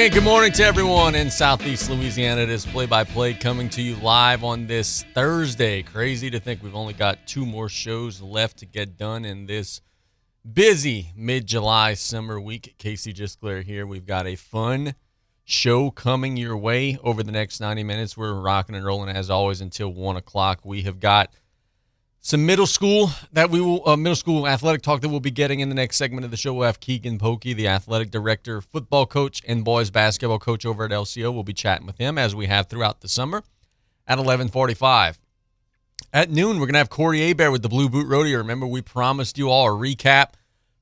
And good morning to everyone in Southeast Louisiana. It is play by play coming to you live on this Thursday. Crazy to think we've only got two more shows left to get done in this busy mid July summer week. Casey Gisclair here. We've got a fun show coming your way over the next 90 minutes. We're rocking and rolling as always until 1 o'clock. We have got some middle school that we will uh, middle school athletic talk that we'll be getting in the next segment of the show. We'll have Keagan Polkey, the athletic director, football coach, and boys basketball coach over at LCO. We'll be chatting with him as we have throughout the summer at 11:45. At noon, we're gonna have Corey Hebert with the Blue Boot Rodeo. Remember, we promised you all a recap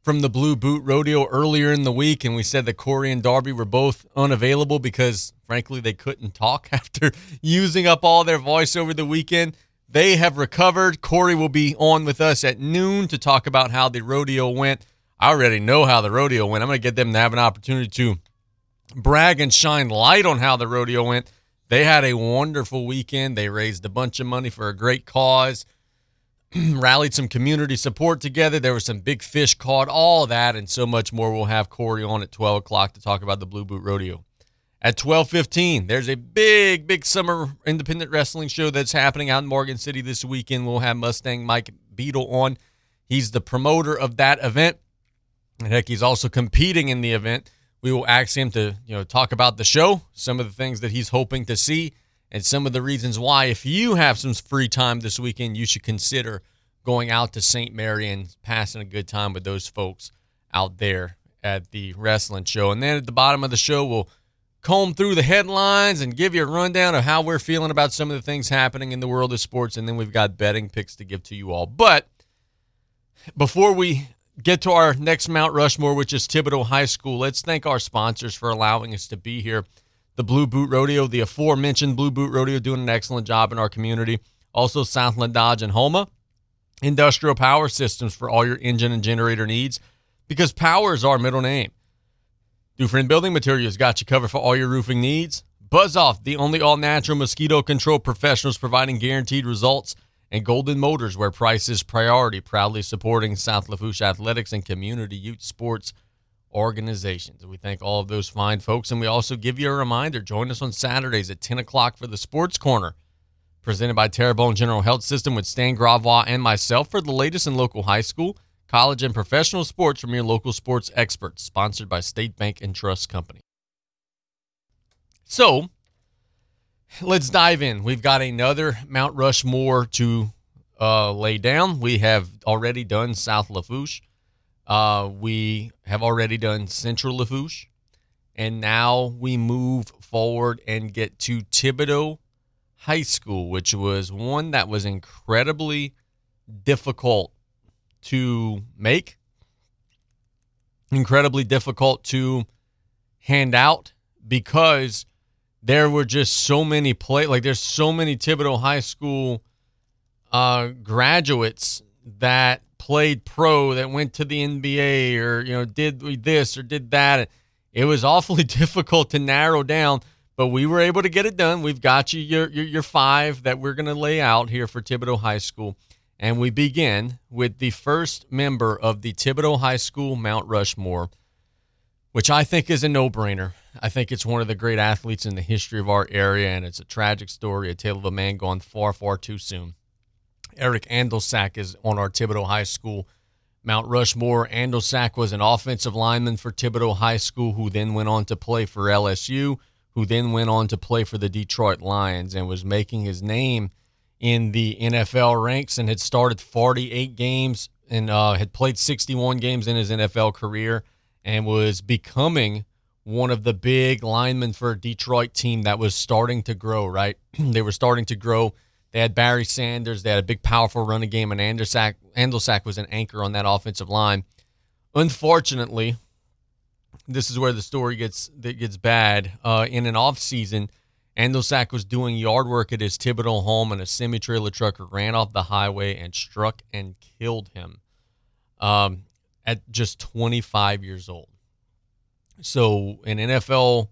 from the Blue Boot Rodeo earlier in the week, and we said that Corey and Darby were both unavailable because, frankly, they couldn't talk after using up all their voice over the weekend. They have recovered. Corey will be on with us at noon to talk about how the rodeo went. I already know how the rodeo went. I'm going to get them to have an opportunity to brag and shine light on how the rodeo went. They had a wonderful weekend. They raised a bunch of money for a great cause, rallied some community support together. There were some big fish caught, all of that, and so much more. We'll have Corey on at 12 o'clock to talk about the Blue Boot Rodeo. At 12:15, there's a big, big summer independent wrestling show that's happening out in Morgan City this weekend. We'll have Mustang Mike Beadle on. He's the promoter of that event. And heck, he's also competing in the event. We will ask him to, you know, talk about the show, some of the things that he's hoping to see, and some of the reasons why, if you have some free time this weekend, you should consider going out to St. Mary and passing a good time with those folks out there at the wrestling show. And then at the bottom of the show, we'll comb through the headlines and give you a rundown of how we're feeling about some of the things happening in the world of sports. And then we've got betting picks to give to you all. But before we get to our next Mount Rushmore, which is Thibodaux High School, let's thank our sponsors for allowing us to be here. The Blue Boot Rodeo, the aforementioned Blue Boot Rodeo, doing an excellent job in our community. Also, Southland Dodge and Houma. Industrial Power Systems for all your engine and generator needs because power is our middle name. Dufresne Building Materials got you covered for all your roofing needs. Buzz Off, the only all natural mosquito control professionals providing guaranteed results. And Golden Motors, where price is priority, proudly supporting South Lafourche athletics and community youth sports organizations. We thank all of those fine folks. And we also give you a reminder join us on Saturdays at 10 o'clock for the Sports Corner, presented by Terrebonne General Health System with Stan Gravois and myself for the latest in local high school college, and professional sports from your local sports experts, sponsored by State Bank and Trust Company. So, let's dive in. We've got another Mount Rushmore to uh, lay down. We have already done South Lafourche. Uh, we have already done Central Lafourche. And now we move forward and get to Thibodaux High School, which was one that was incredibly difficult to make, incredibly difficult to hand out because there were just so many play like there's so many Thibodaux High School uh, graduates that played pro that went to the NBA or you know did this or did that. It was awfully difficult to narrow down, but we were able to get it done. We've got you your your, your five that we're going to lay out here for Thibodaux High School. And we begin with the first member of the Thibodaux High School Mount Rushmore, which I think is a no brainer. I think it's one of the great athletes in the history of our area, and it's a tragic story, a tale of a man gone far, far too soon. Eric Andolsek is on our Thibodaux High School Mount Rushmore. Andolsek was an offensive lineman for Thibodaux High School, who then went on to play for LSU, who then went on to play for the Detroit Lions, and was making his name in the NFL ranks and had started 48 games and uh, had played 61 games in his NFL career and was becoming one of the big linemen for a Detroit team that was starting to grow, right? they were starting to grow. They had Barry Sanders. They had a big, powerful running game, and Andolsek, Andolsek was an anchor on that offensive line. Unfortunately, this is where the story gets that gets bad. Uh, in an off Andolsek was doing yard work at his Thibodaux home, and a semi trailer truck ran off the highway and struck and killed him um, at just 25 years old. So, an NFL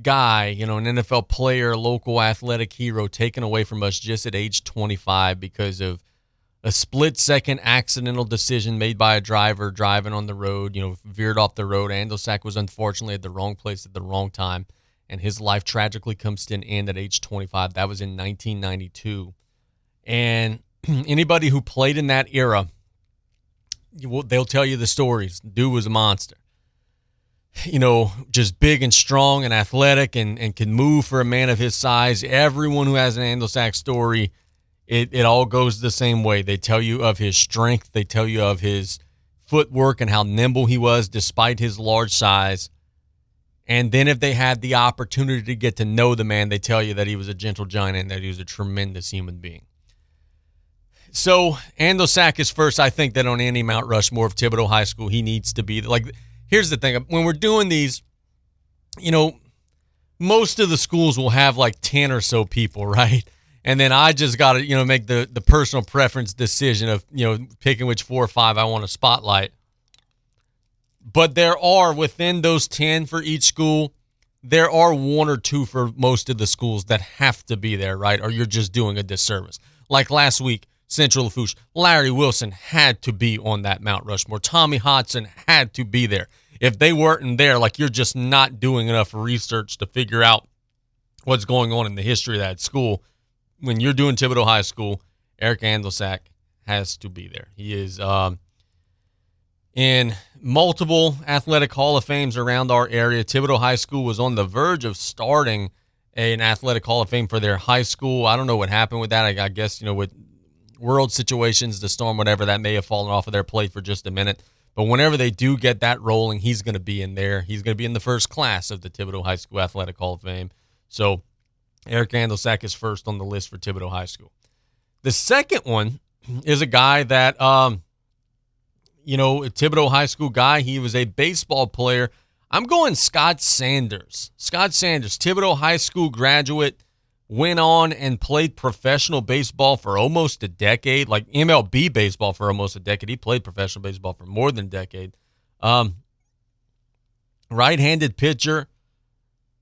guy, you know, an NFL player, local athletic hero taken away from us just at age 25 because of a split second accidental decision made by a driver driving on the road, you know, veered off the road. Andolsek was unfortunately at the wrong place at the wrong time, and his life tragically comes to an end at age 25. That was in 1992. And anybody who played in that era, they'll tell you the stories. Dude was a monster. You know, just big and strong and athletic and, and can move for a man of his size. Everyone who has an Andolsek story – it, it all goes the same way. They tell you of his strength, they tell you of his footwork and how nimble he was despite his large size. And then if they had the opportunity to get to know the man, they tell you that he was a gentle giant and that he was a tremendous human being. So Andolsek is first. I think that on any Mount Rushmore of Thibodaux High School, he needs to be like. Here's the thing: when we're doing these, you know, most of the schools will have like ten or so people, right? and then I just got to you know make the the personal preference decision of you know picking which four or five I want to spotlight. But there are within those ten for each school, there are one or two for most of the schools that have to be there, right? Or you're just doing a disservice. Like last week, Central Lafourche, Larry Wilson had to be on that Mount Rushmore. Tommy Hodson had to be there. If they weren't there, like you're just not doing enough research to figure out what's going on in the history of that school when you're doing Thibodaux High School, Eric Andolsek has to be there. He is um, in multiple athletic Hall of Fames around our area. Thibodaux High School was on the verge of starting an athletic Hall of Fame for their high school. I don't know what happened with that. I, I guess, you know, with world situations, the storm, whatever, that may have fallen off of their plate for just a minute. But whenever they do get that rolling, he's going to be in there. He's going to be in the first class of the Thibodaux High School Athletic Hall of Fame. So Eric Andolsek is first on the list for Thibodaux High School. The second one is a guy that, um, you know, a Thibodaux High School guy. He was a baseball player. I'm going Scott Sanders. Scott Sanders, Thibodaux High School graduate, went on and played professional baseball for almost a decade, like MLB baseball for almost a decade. He played professional baseball for more than a decade. Um, right-handed pitcher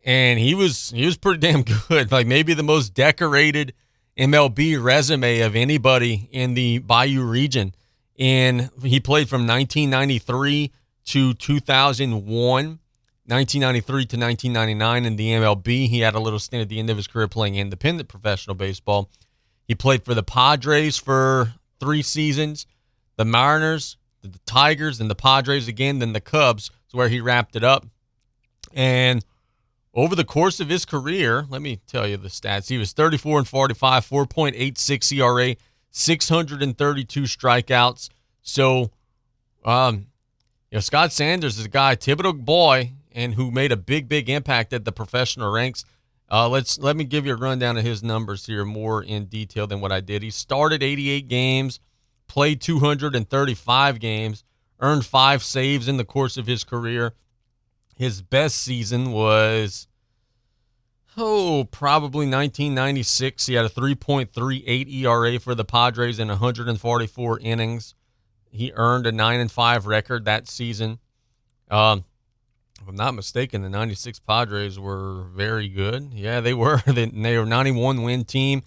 and he was he was pretty damn good. Like maybe the most decorated MLB resume of anybody in the Bayou region. And he played from 1993 to 2001, 1993 to 1999 in the MLB. He had a little stint at the end of his career playing independent professional baseball. He played for the Padres for three seasons, the Mariners, the Tigers, and the Padres again, then the Cubs. Is where he wrapped it up. And over the course of his career, let me tell you the stats. He was 34 and 45, 4.86 ERA, 632 strikeouts. So, um, you know, Scott Sanders is a guy, Thibodaux boy, and who made a big, big impact at the professional ranks. Uh, let's let me give you a rundown of his numbers here more in detail than what I did. He started 88 games, played 235 games, earned five saves in the course of his career. His best season was, oh, probably 1996. He had a 3.38 ERA for the Padres in 144 innings. He earned a 9 and 5 record that season. Um, if I'm not mistaken, the 96 Padres were very good. Yeah, they were. They, they were 91 win team,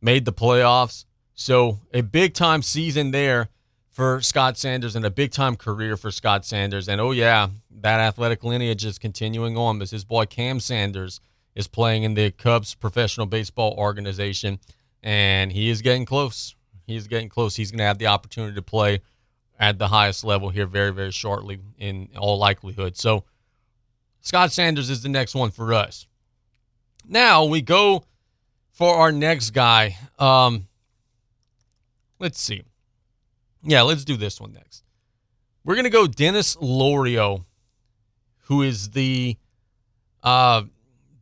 made the playoffs. So a big time season there for Scott Sanders and a big time career for Scott Sanders. And oh, yeah, that athletic lineage is continuing on because his boy Cam Sanders is playing in the Cubs professional baseball organization, and he is getting close. He is getting close. He's going to have the opportunity to play at the highest level here very, very shortly, in all likelihood. So, Scott Sanders is the next one for us. Now we go for our next guy. Um, let's see. Yeah, let's do this one next. We're going to go Dennis Lorio, who is the uh,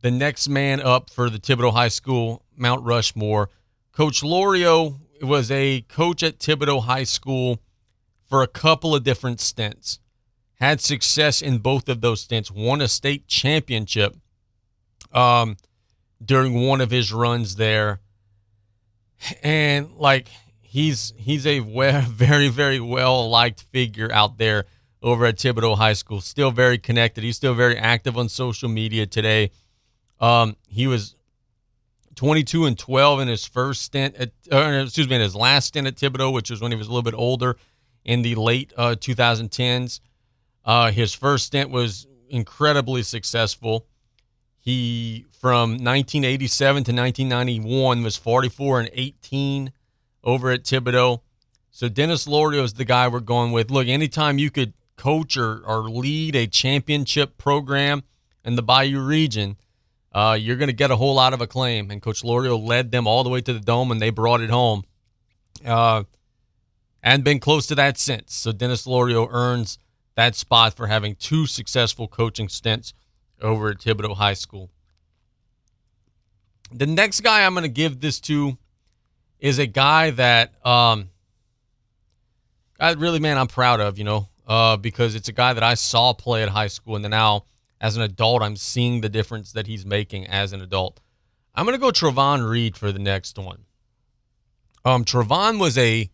the next man up for the Thibodaux High School Mount Rushmore. Coach Lorio was a coach at Thibodaux High School for a couple of different stints. Had success in both of those stints. Won a state championship um, during one of his runs there. And like he's he's a very very well liked figure out there over at Thibodaux High School. Still very connected. He's still very active on social media today. Um, he was 22 and 12 in his first stint at, uh, excuse me, in his last stint at Thibodaux, which was when he was a little bit older in the late uh, 2010s. Uh, his first stint was incredibly successful. He from 1987 to 1991 was 44 and 18 over at Thibodaux. So Dennis Lorio is the guy we're going with. Look, anytime you could coach or, or lead a championship program in the Bayou region, uh, you're going to get a whole lot of acclaim. And Coach Lorio led them all the way to the dome, and they brought it home. Uh, and been close to that since. So Dennis Lorio earns that spot for having two successful coaching stints over at Thibodaux High School. The next guy I'm going to give this to is a guy that um, I really, man, I'm proud of, you know, uh, because it's a guy that I saw play at high school, and then now as an adult, I'm seeing the difference that he's making as an adult. I'm going to go Trovon Reed for the next one. Um, Trovon was a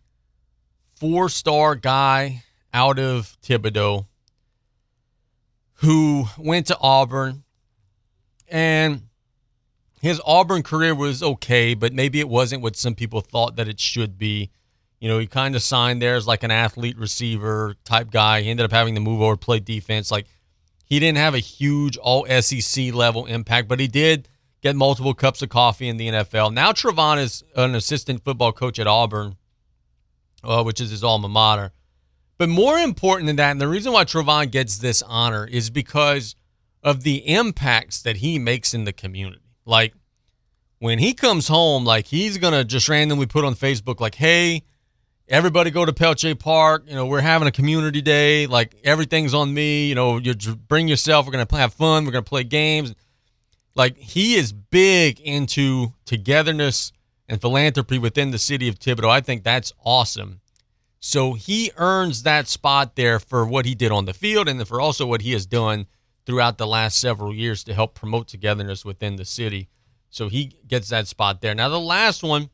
four star guy out of Thibodaux who went to Auburn and his Auburn career was okay, but maybe it wasn't what some people thought that it should be. You know, he kind of signed there as like an athlete receiver type guy. He ended up having to move over, play defense. Like he didn't have a huge all SEC level impact, but he did get multiple cups of coffee in the NFL. Now Trovon is an assistant football coach at Auburn, uh, which is his alma mater. But more important than that, and the reason why Trovon gets this honor is because of the impacts that he makes in the community. Like when he comes home, like he's gonna just randomly put on Facebook, like, "Hey, everybody go to Peltier Park. You know, we're having a community day. Like everything's on me. You know, you bring yourself. We're gonna have fun. We're gonna play games. Like he is big into togetherness and philanthropy within the city of Thibodaux. I think that's awesome. So he earns that spot there for what he did on the field and for also what he has done throughout the last several years to help promote togetherness within the city. So he gets that spot there. Now the last one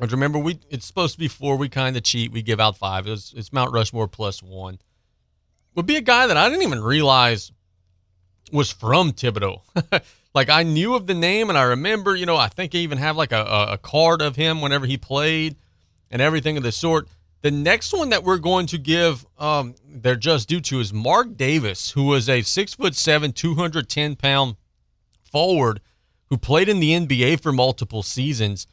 remember, we it's supposed to be four. We kind of cheat. We give out five. It's, it's Mount Rushmore plus one. Would be a guy that I didn't even realize was from Thibodaux. like I knew of the name, and I remember, you know, I think I even have like a, a card of him whenever he played, and everything of the sort. The next one that we're going to give, um, they're just due to is Mark Davis, who was a six foot seven, two hundred ten pound forward who played in the NBA for multiple seasons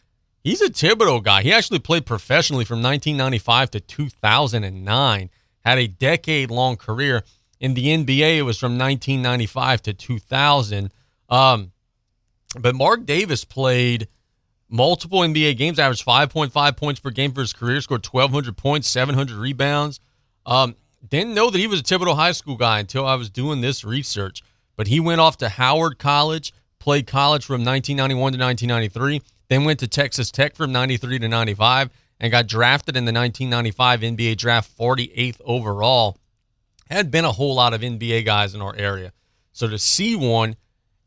He's a Thibodaux guy. He actually played professionally from 1995 to 2009. Had a decade long career in the NBA. It was from 1995 to 2000. Um, but Mark Davis played multiple NBA games, averaged 5.5 points per game for his career, scored 1,200 points, 700 rebounds. Um, didn't know that he was a Thibodaux High School guy until I was doing this research. But he went off to Howard College, played college from 1991 to 1993 then went to Texas Tech from 93 to 95 and got drafted in the 1995 NBA draft 48th overall. Had been a whole lot of NBA guys in our area. So to see one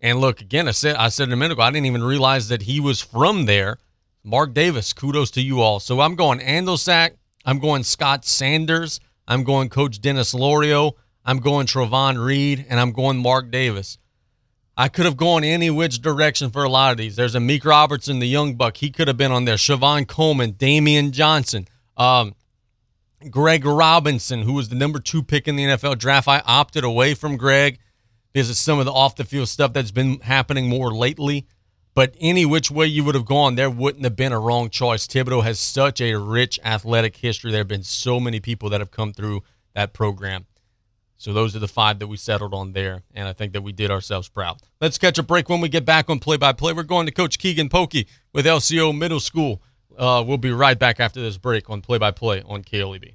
and look again, I said I said a minute ago, I didn't even realize that he was from there. Mark Davis, kudos to you all. So I'm going Andolsek, I'm going Scott Sanders, I'm going Coach Dennis Lorio, I'm going Trovon Reed, and I'm going Mark Davis. I could have gone any which direction for a lot of these. There's a Meek Robertson, the young buck. He could have been on there. Siobhan Coleman, Damian Johnson, um, Greg Robinson, who was the number two pick in the NFL draft. I opted away from Greg because of some of the off the field stuff that's been happening more lately. But any which way you would have gone, there wouldn't have been a wrong choice. Thibodaux has such a rich athletic history. There have been so many people that have come through that program. So those are the five that we settled on there, and I think that we did ourselves proud. Let's catch a break when we get back on play by play. We're going to Coach Keagan Polkey with LCO Middle School. Uh, we'll be right back after this break on play by play on KLEB.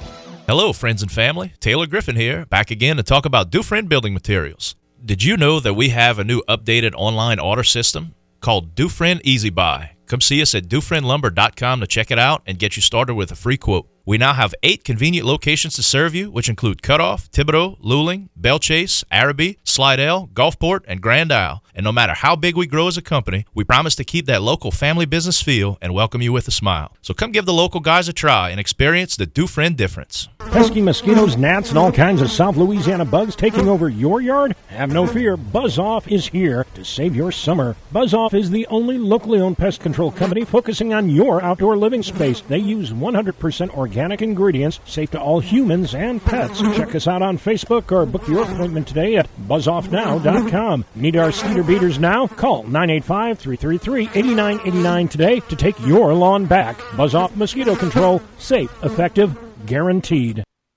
Hello, friends and family. Taylor Griffin here, back again to talk about Dufresne Building Materials. Did you know that we have a new updated online order system? called Dufresne Easy Buy. Come see us at DufresneLumber.com to check it out and get you started with a free quote. We now have eight convenient locations to serve you, which include Cutoff, Thibodaux, Luling, Belle Chasse, Arabi, Slidell, Gulfport, and Grand Isle. And no matter how big we grow as a company, we promise to keep that local family business feel and welcome you with a smile. So come give the local guys a try and experience the Dufresne difference. Pesky mosquitoes, gnats, and all kinds of South Louisiana bugs taking over your yard? Have no fear, Buzz Off is here to save your summer. Buzz Off is the only locally owned pest control company focusing on your outdoor living space. They use 100% organic ingredients, safe to all humans and pets. Check us out on Facebook or book your appointment today at buzzoffnow.com. Need our cedar beaters now? Call 985 333 8989 today to take your lawn back. Buzz Off Mosquito Control. Safe, effective, guaranteed.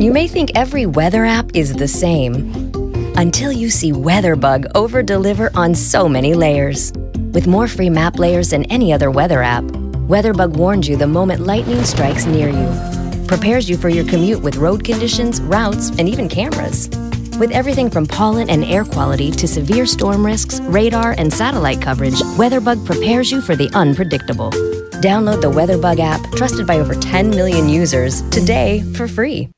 You may think every weather app is the same until you see WeatherBug over deliver on so many layers. With more free map layers than any other weather app, WeatherBug warns you the moment lightning strikes near you, prepares you for your commute with road conditions, routes, and even cameras. With everything from pollen and air quality to severe storm risks, radar, and satellite coverage, WeatherBug prepares you for the unpredictable. Download the WeatherBug app, trusted by over 10 million users, today for free.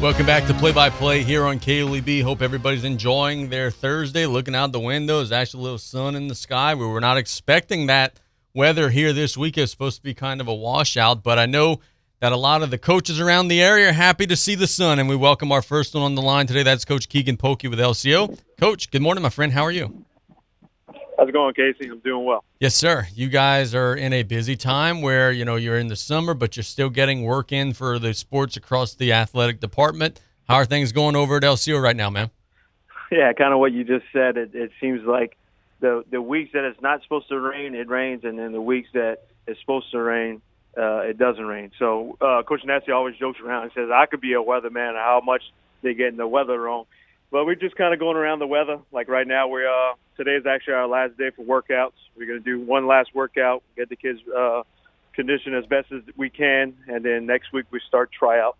Welcome back to Play by Play here on KLEB. Hope everybody's enjoying their Thursday. Looking out the window, there's actually a little sun in the sky. We were not expecting that weather here this week. It's supposed to be kind of a washout, but I know that a lot of the coaches around the area are happy to see the sun, and we welcome our first one on the line today. That's Coach Keagan Polkey with LCO. Coach, good morning, my friend. How are you? How's it going, Casey? I'm doing well. Yes, sir. You guys are in a busy time where, you know, you're in the summer, but you're still getting work in for the sports across the athletic department. How are things going over at LCO right now, man? Yeah, kind of what you just said. It, it seems like the the weeks that it's not supposed to rain, it rains, and then the weeks that it's supposed to rain, uh, it doesn't rain. So uh, Coach Nasty always jokes around and says, "I could be a weatherman. How much they getting the weather wrong." But we're just kind of going around the weather. Like right now, we uh today is actually our last day for workouts. We're to do one last workout, get the kids uh, conditioned as best as we can, and then next week we start tryouts.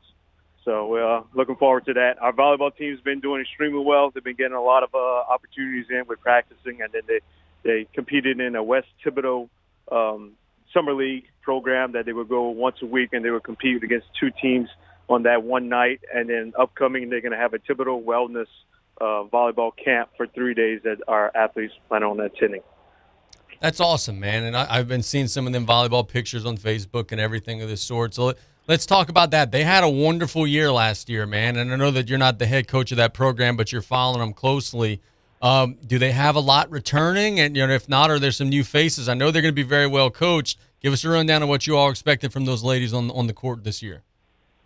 So we're uh, looking forward to that. Our volleyball team's been doing extremely well. They've been getting a lot of uh, opportunities in with practicing, and then they they competed in a West Thibodaux um, summer league program that they would go once a week, and they would compete against two teams on that one night. And then upcoming, they're going to have a Thibodaux wellness uh, volleyball camp for three days that our athletes plan on attending. That's awesome, man. And I, have been seeing some of them volleyball pictures on Facebook and everything of this sort. So let's talk about that. They had a wonderful year last year, man. And I know that you're not the head coach of that program, but you're following them closely. Um, do they have a lot returning? And you know, if not, are there some new faces? I know they're going to be very well coached. Give us a rundown of what you all expected from those ladies on on the court this year.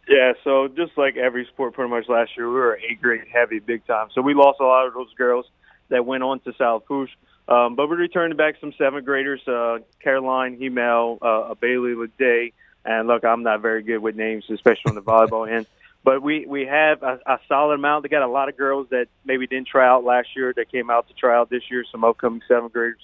Yeah, so just like every sport pretty much last year, we were eight grade heavy big time. So we lost a lot of those girls that went on to Salfouche. Um, but we're returning back some seventh graders, uh, Caroline Hemel, uh, Bailey Leday. And look, I'm not very good with names, especially on the volleyball end. But we, we have a, a solid amount. They got a lot of girls that maybe didn't try out last year that came out to try out this year, some upcoming seventh graders.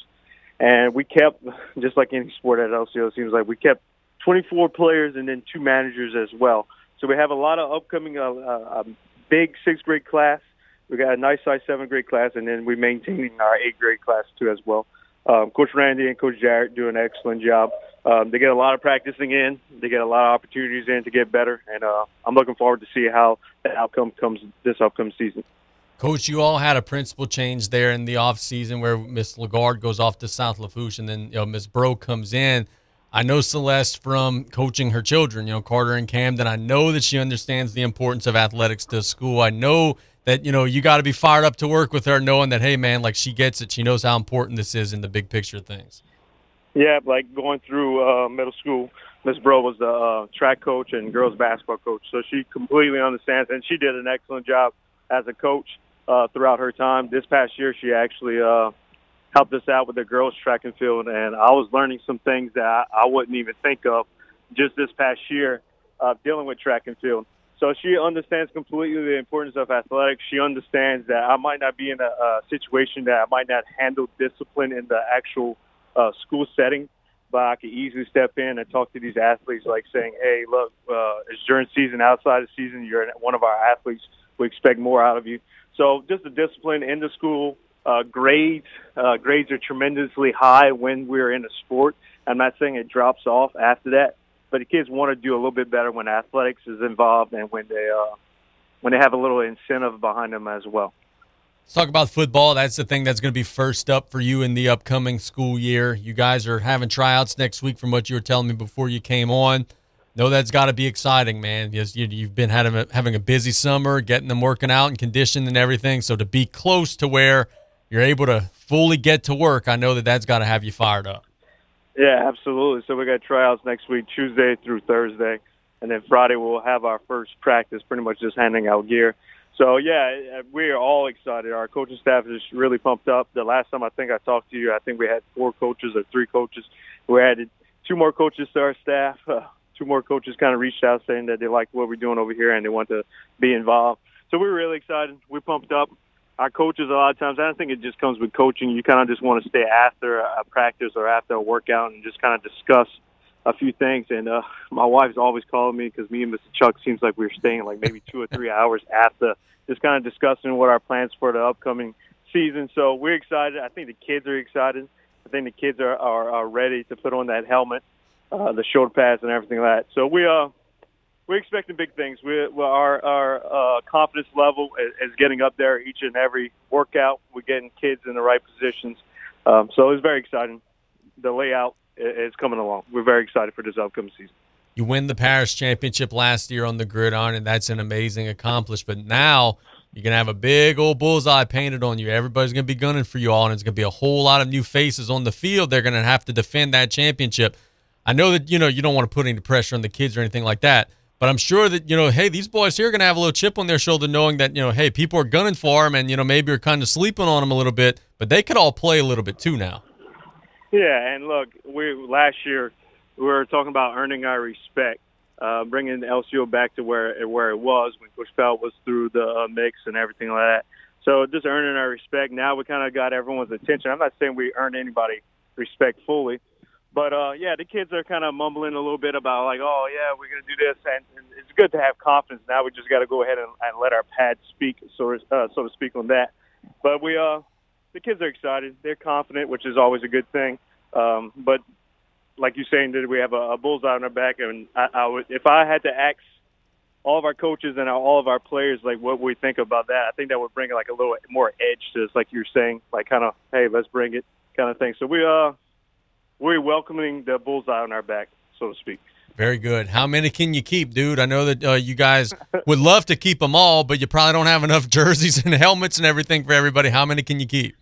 And we kept, just like any sport at LCO, it seems like we kept 24 players and then two managers as well. So we have a lot of upcoming uh, uh, um, big sixth grade class. We got a nice size seventh grade class, and then we're maintaining our eighth grade class too as well. Um, Coach Randy and Coach Jarrett do an excellent job. Um, they get a lot of practicing in. They get a lot of opportunities in to get better, and uh, I'm looking forward to see how the outcome comes this upcoming season. Coach, you all had a principal change there in the off season where Miss Lagarde goes off to South Lafourche, and then you know Miss Bro comes in. I know Celeste from coaching her children, you know, Carter and Camden. I know that she understands the importance of athletics to school. I know that, you know, you got to be fired up to work with her, knowing that, hey, man, like she gets it. She knows how important this is in the big picture of things. Yeah, like going through uh, middle school, Miss Bro was the uh, track coach and girls basketball coach, so she completely understands, and she did an excellent job as a coach uh, throughout her time. This past year, she actually uh, helped us out with the girls track and field, and I was learning some things that I, wouldn't even think of just this past year uh, dealing with track and field. So she understands completely the importance of athletics. She understands that I might not be in a, a situation that I might not handle discipline in the actual uh, school setting, but I could easily step in and talk to these athletes, like saying, "Hey, look, uh, it's during season, outside of season, you're one of our athletes. We expect more out of you." So just the discipline in the school, uh, grades, uh, grades are tremendously high when we're in a sport. I'm not saying it drops off after that, but the kids want to do a little bit better when athletics is involved and when they uh, when they have a little incentive behind them as well. Let's talk about football. That's the thing that's going to be first up for you in the upcoming school year. You guys are having tryouts next week, from what you were telling me before you came on. No, that's got to be exciting, man. Yes, you've been having a busy summer, getting them working out and conditioned and everything. So to be close to where you're able to fully get to work, I know that that's got to have you fired up. Yeah, absolutely. So we got tryouts next week, Tuesday through Thursday, and then Friday we'll have our first practice, pretty much just handing out gear. So yeah, we are all excited. Our coaching staff is really pumped up. The last time I think I talked to you, I think we had four coaches or three coaches. We added two more coaches to our staff. Uh, two more coaches kind of reached out saying that they liked what we're doing over here and they want to be involved. So we're really excited. We're pumped up our coaches a lot of times. I think it just comes with coaching. You kind of just want to stay after a practice or after a workout and just kind of discuss a few things. And uh, my wife's always calling me because me and Mr. Chuck seems like we are staying like maybe two or three hours after just kind of discussing what our plans for the upcoming season. So we're excited. I think the kids are excited. I think the kids are are, are ready to put on that helmet, uh, the shoulder pads, and everything like that. So we uh we're expecting big things. We, our our uh, confidence level is, is, getting up there each and every workout. We're getting kids in the right positions, um, so it's very exciting. The layout is coming along. We're very excited for this upcoming season. You win the Parish Championship last year on the gridiron, and that's an amazing accomplishment. Now you're gonna have a big old bullseye painted on you. Everybody's gonna be gunning for you all, and it's gonna be a whole lot of new faces on the field. They're gonna have to defend that championship. I know that you know you don't want to put any pressure on the kids or anything like that but I'm sure that, you know, hey, these boys here are going to have a little chip on their shoulder knowing that, you know, hey, people are gunning for them and, you know, maybe you're kind of sleeping on them a little bit, but they could all play a little bit too now. Yeah, and look, we last year we were talking about earning our respect, uh, bringing the LCO back to where where it was when Coach Pell was through the uh, mix and everything like that. So just earning our respect. Now we kind of got everyone's attention. I'm not saying we earned anybody respect fully, but uh, yeah, the kids are kind of mumbling a little bit about like, oh yeah, we're gonna do this, and, and it's good to have confidence. Now we just got to go ahead and, and let our pads speak, so uh, so to speak, on that. But we uh, the kids are excited. They're confident, which is always a good thing. Um, but like you're saying, that we have a, a bullseye on our back, and I, I would, if I had to ask all of our coaches and all of our players like what we think about that, I think that would bring like a little more edge to us, like you're saying, like kind of hey, let's bring it kind of thing. So we uh we're welcoming the bullseye on our back, so to speak. Very good. How many can you keep, dude? I know that uh, you guys would love to keep them all, but you probably don't have enough jerseys and helmets and everything for everybody. How many can you keep?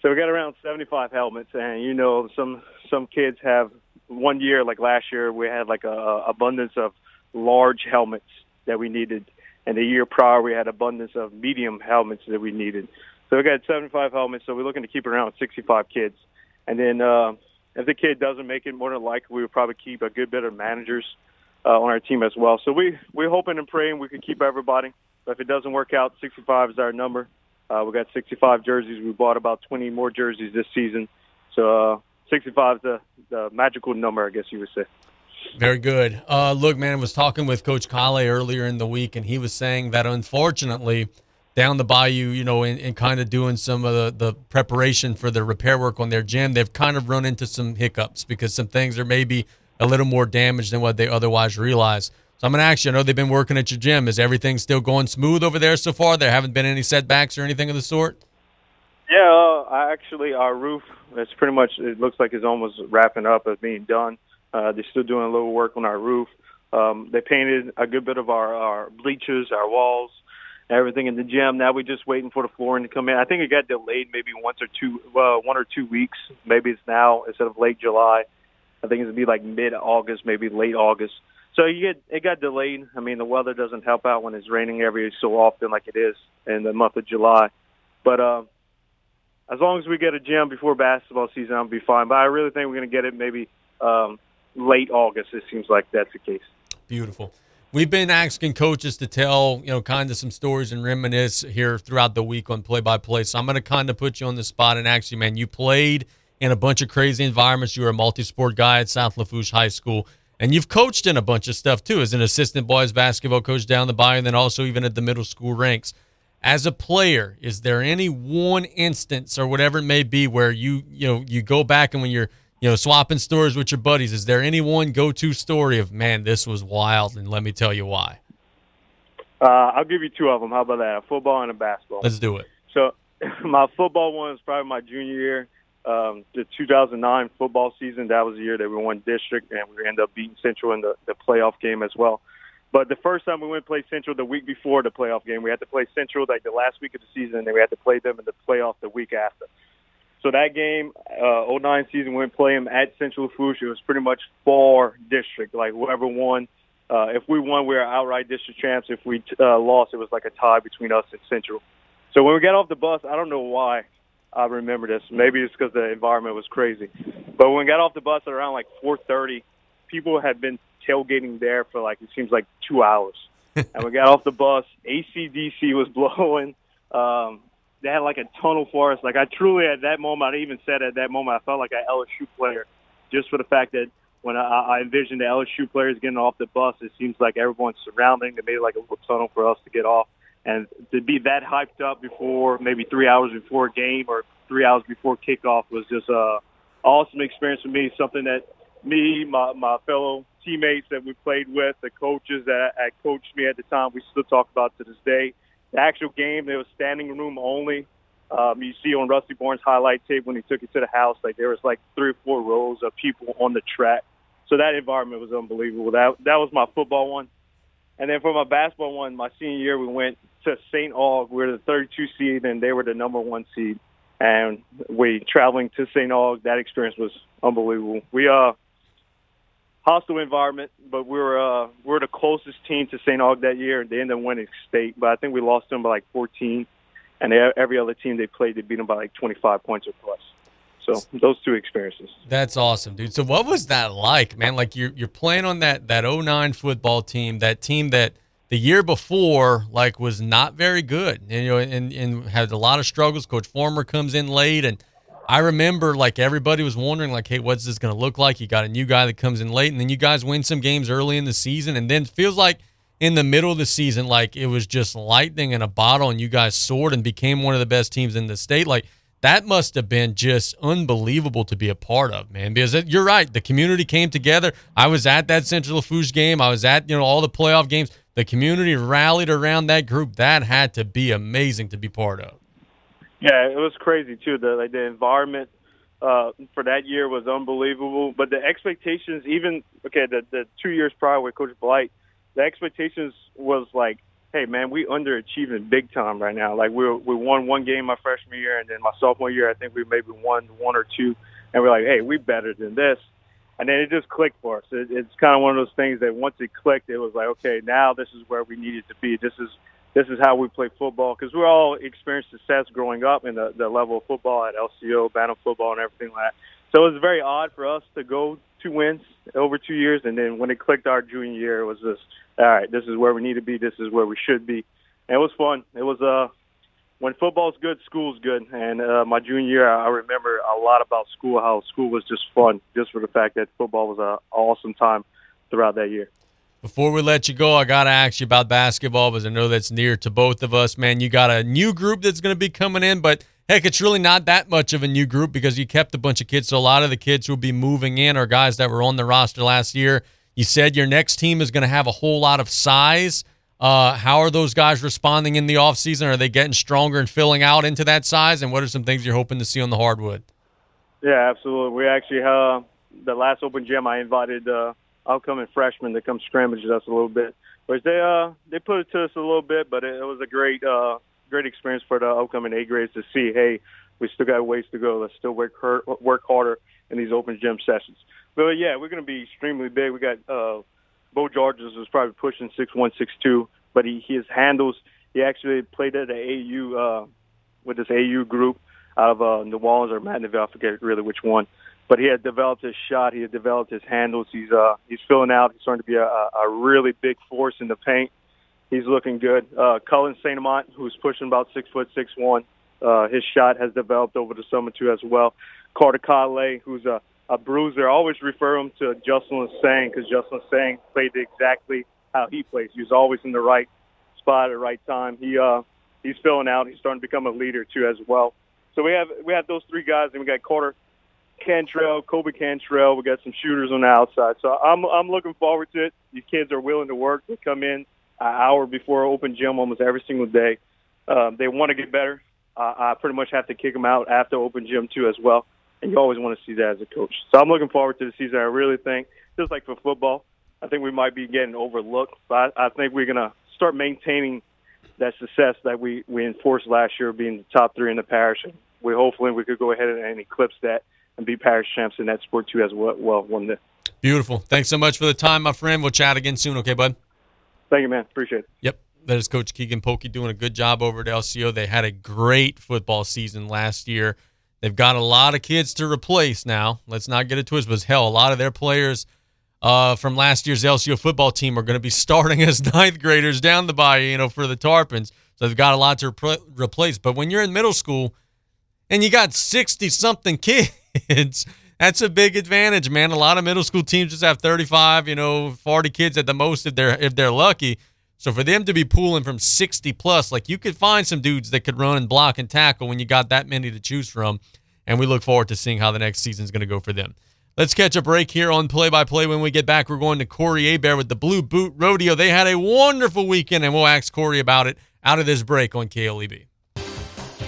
So we got around 75 helmets, and you know some some kids have one year, like last year, we had like a, a abundance of large helmets that we needed, and the year prior we had abundance of medium helmets that we needed. So we got 75 helmets, so we're looking to keep around 65 kids, and then. Uh, if the kid doesn't make it, more than likely we would probably keep a good bit of managers uh, on our team as well. So we we're hoping and praying we could keep everybody. But if it doesn't work out, 65 is our number. Uh, we got 65 jerseys. We bought about 20 more jerseys this season. So uh, 65 is the, the magical number, I guess you would say. Very good. Uh, look, man, I was talking with Coach Kale earlier in the week, and he was saying that unfortunately – down the bayou, you know, and, and kind of doing some of the, the preparation for the repair work on their gym, they've kind of run into some hiccups because some things are maybe a little more damaged than what they otherwise realize. So I'm going to ask you, I know they've been working at your gym. Is everything still going smooth over there so far? There haven't been any setbacks or anything of the sort? Yeah, uh, actually, our roof, it's pretty much, it looks like it's almost wrapping up as being done. Uh, they're still doing a little work on our roof. Um, they painted a good bit of our, our bleachers, our walls, everything in the gym. Now we're just waiting for the flooring to come in. I think it got delayed maybe once or two, uh, one or two weeks. Maybe it's now instead of late July. I think gonna be like mid August, maybe late August. So you get it got delayed. I mean, the weather doesn't help out when it's raining every so often, like it is in the month of July. But uh, as long as we get a gym before basketball season, I'll be fine. But I really think we're gonna get it maybe um, late August. It seems like that's the case. Beautiful. We've been asking coaches to tell, you know, kind of some stories and reminisce here throughout the week on play by play. So I'm going to kind of put you on the spot and ask you, man, you played in a bunch of crazy environments. You were a multi sport guy at South Lafourche High School, and you've coached in a bunch of stuff too as an assistant boys basketball coach down the bayou, and then also even at the middle school ranks. As a player, is there any one instance or whatever it may be where you, you know, you go back and when you're you know, swapping stories with your buddies. Is there any one go-to story of man, this was wild, and let me tell you why? Uh, I'll give you two of them. How about that? A football and a basketball. Let's do it. So, my football one is probably my junior year. Um, the 2009 football season, that was the year that we won district, and we ended up beating Central in the, the playoff game as well. But the first time we went to play Central the week before the playoff game, we had to play Central like the last week of the season, and then we had to play them in the playoff the week after. So that game, uh, 09 season, we went play them at Central Lafourche. It was pretty much for district. Like whoever won, uh, if we won, we were outright district champs. If we uh, lost, it was like a tie between us and Central. So when we got off the bus, I don't know why I remember this. Maybe it's because the environment was crazy. But when we got off the bus at around like 4:30, people had been tailgating there for like it seems like two hours. and we got off the bus. ACDC was blowing. Um, they had like a tunnel for us. Like I truly at that moment, I even said at that moment, I felt like an LSU player, just for the fact that when I, I envisioned the LSU players getting off the bus, it seems like everyone's surrounding. They made like a little tunnel for us to get off, and to be that hyped up before maybe three hours before a game or three hours before kickoff was just a awesome experience for me. Something that me, my my fellow teammates that we played with, the coaches that, that coached me at the time, we still talk about to this day the actual game, there was standing room only. Um, you see on Rusty Barnes' highlight tape when he took it to the house, like there was like three or four rows of people on the track. So that environment was unbelievable. That that was my football one, and then for my basketball one, my senior year, we went to St. Aug. We were the 32 seed, and they were the number one seed. And we traveling to St. Aug. That experience was unbelievable. We uh hostile environment, but we were uh, we are the closest team to St. Aug that year. They ended up winning state, but I think we lost them by like 14. And they, every other team they played, they beat them by like 25 points or plus. So those two experiences. That's awesome, dude. So what was that like, man? Like you're you're playing on that that 09 football team, that team that the year before like was not very good, and, you know, and and had a lot of struggles. Coach Former comes in late and I remember like everybody was wondering like, hey, what's this going to look like? You got a new guy that comes in late, and then you guys win some games early in the season, and then feels like in the middle of the season, like it was just lightning in a bottle, and you guys soared and became one of the best teams in the state. Like that must have been just unbelievable to be a part of, man. Because it, you're right, the community came together. I was at that Central Lafourche game. I was at you know all the playoff games. The community rallied around that group. That had to be amazing to be part of. Yeah, it was crazy too. The like the environment uh, for that year was unbelievable. But the expectations, even okay, the the two years prior with Coach Blight, the expectations was like, hey man, we underachieving big time right now. Like we we won one game my freshman year, and then my sophomore year, I think we maybe won one or two, and we're like, hey, we better than this. And then it just clicked for us. It, it's kind of one of those things that once it clicked, it was like, okay, now this is where we needed to be. This is this is how we play football because we all experienced success growing up in the, the level of football at LCO, Bantam football, and everything like that. So it was very odd for us to go two wins over two years, and then when it clicked our junior year, it was just all right. This is where we need to be. This is where we should be. And it was fun. It was uh when football's good, school's good. And uh, my junior year, I remember a lot about school. How school was just fun, just for the fact that football was an awesome time throughout that year. Before we let you go, I got to ask you about basketball because I know that's near to both of us, man. You got a new group that's going to be coming in, but heck, it's really not that much of a new group because you kept a bunch of kids. So a lot of the kids who will be moving in are guys that were on the roster last year. You said your next team is going to have a whole lot of size. Uh, how are those guys responding in the offseason? Are they getting stronger and filling out into that size? And what are some things you're hoping to see on the hardwood? Yeah, absolutely. We actually, uh, the last open gym, I invited uh, upcoming freshmen to come scrimmage us a little bit. which they uh they put it to us a little bit, but it, it was a great uh great experience for the upcoming A grades to see. Hey, we still got ways to go. Let's still work work harder in these open gym sessions. But yeah, we're going to be extremely big. We got uh, Bo Georges was probably pushing six one six two, but he his handles. He actually played at the AU uh, with this AU group out of uh, New Orleans or Mandeville. I forget really which one. But he had developed his shot. He had developed his handles. He's uh he's filling out. He's starting to be a, a really big force in the paint. He's looking good. Uh, Cullen Saint Amant, who's pushing about six foot six one, uh, his shot has developed over the summer too as well. Carter Conley, who's a, a bruiser, I always refer him to Justin Sang because Justin Sang played exactly how he plays. He was always in the right spot at the right time. He uh, he's filling out. He's starting to become a leader too as well. So we have we have those three guys, and we got Carter Cantrell, Kobe Cantrell. We got some shooters on the outside. So I'm I'm looking forward to it. These kids are willing to work. They come in an hour before open gym almost every single day. Um, they want to get better. Uh, I pretty much have to kick them out after open gym too as well. And you always want to see that as a coach. So I'm looking forward to the season. I really think, just like for football, I think we might be getting overlooked. But I, I think we're gonna start maintaining that success that we we enforced last year, being the top three in the parish. And we hopefully we could go ahead and eclipse that and be parish champs in that sport too as well. Well, one day. Beautiful. Thanks so much for the time, my friend. We'll chat again soon. Okay, bud. Thank you, man. Appreciate it. Yep. That is Coach Keagan Polkey doing a good job over at LCO. They had a great football season last year. They've got a lot of kids to replace now. Let's not get it twisted. But hell, a lot of their players uh, from last year's LCO football team are going to be starting as ninth graders down the bayou, you know, for the Tarpons. So they've got a lot to re- replace. But when you're in middle school and you got 60 something kids, that's a big advantage, man. A lot of middle school teams just have 35, you know, 40 kids at the most if they're if they're lucky. So for them to be pooling from 60 plus, like you could find some dudes that could run and block and tackle when you got that many to choose from. And we look forward to seeing how the next season is going to go for them. Let's catch a break here on play by play. When we get back, we're going to Corey Hebert with the Blue Boot Rodeo. They had a wonderful weekend, and we'll ask Corey about it out of this break on KLEB.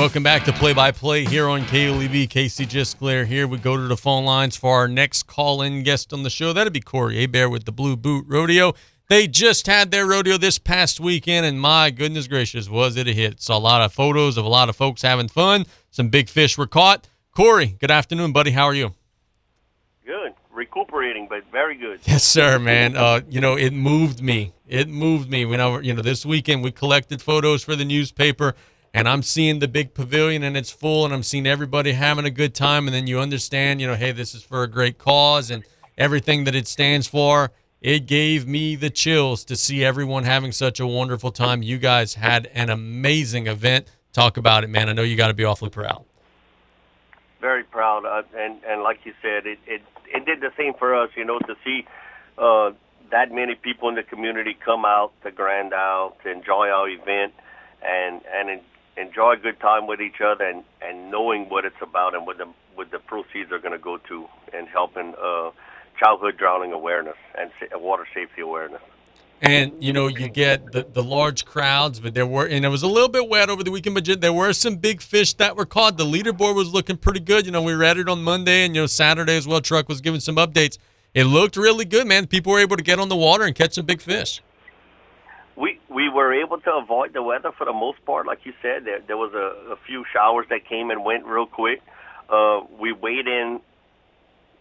Welcome back to Play by Play here on KLEB. Casey Gisclair here. We go to the phone lines for our next call in guest on the show. That'd be Corey Hebert with the Blue Boot Rodeo. They just had their rodeo this past weekend, and my goodness gracious, was it a hit! Saw a lot of photos of a lot of folks having fun. Some big fish were caught. Corey, good afternoon, buddy. How are you? Good. Recuperating, but very good. Yes, sir, man. Uh, you know, it moved me. It moved me when I, you know, this weekend we collected photos for the newspaper and I'm seeing the big pavilion and it's full and I'm seeing everybody having a good time and then you understand, you know, hey, this is for a great cause and everything that it stands for. It gave me the chills to see everyone having such a wonderful time. You guys had an amazing event. Talk about it, man. I know you got to be awfully proud. Very proud, uh, and and like you said, it it it did the same for us. You know, to see uh, that many people in the community come out to Grand Isle to enjoy our event and and enjoy a good time with each other and and knowing what it's about and what the what the proceeds are going to go to and helping uh, childhood drowning awareness and water safety awareness. And you know you get the, the large crowds, but there were and it was a little bit wet over the weekend, but there were some big fish that were caught. The leaderboard was looking pretty good. You know we read it on Monday and you know Saturday as well. Truck was giving some updates. It looked really good, man. People were able to get on the water and catch some big fish we we were able to avoid the weather for the most part. Like you said, there there was a, a few showers that came and went real quick. Uh, we weighed in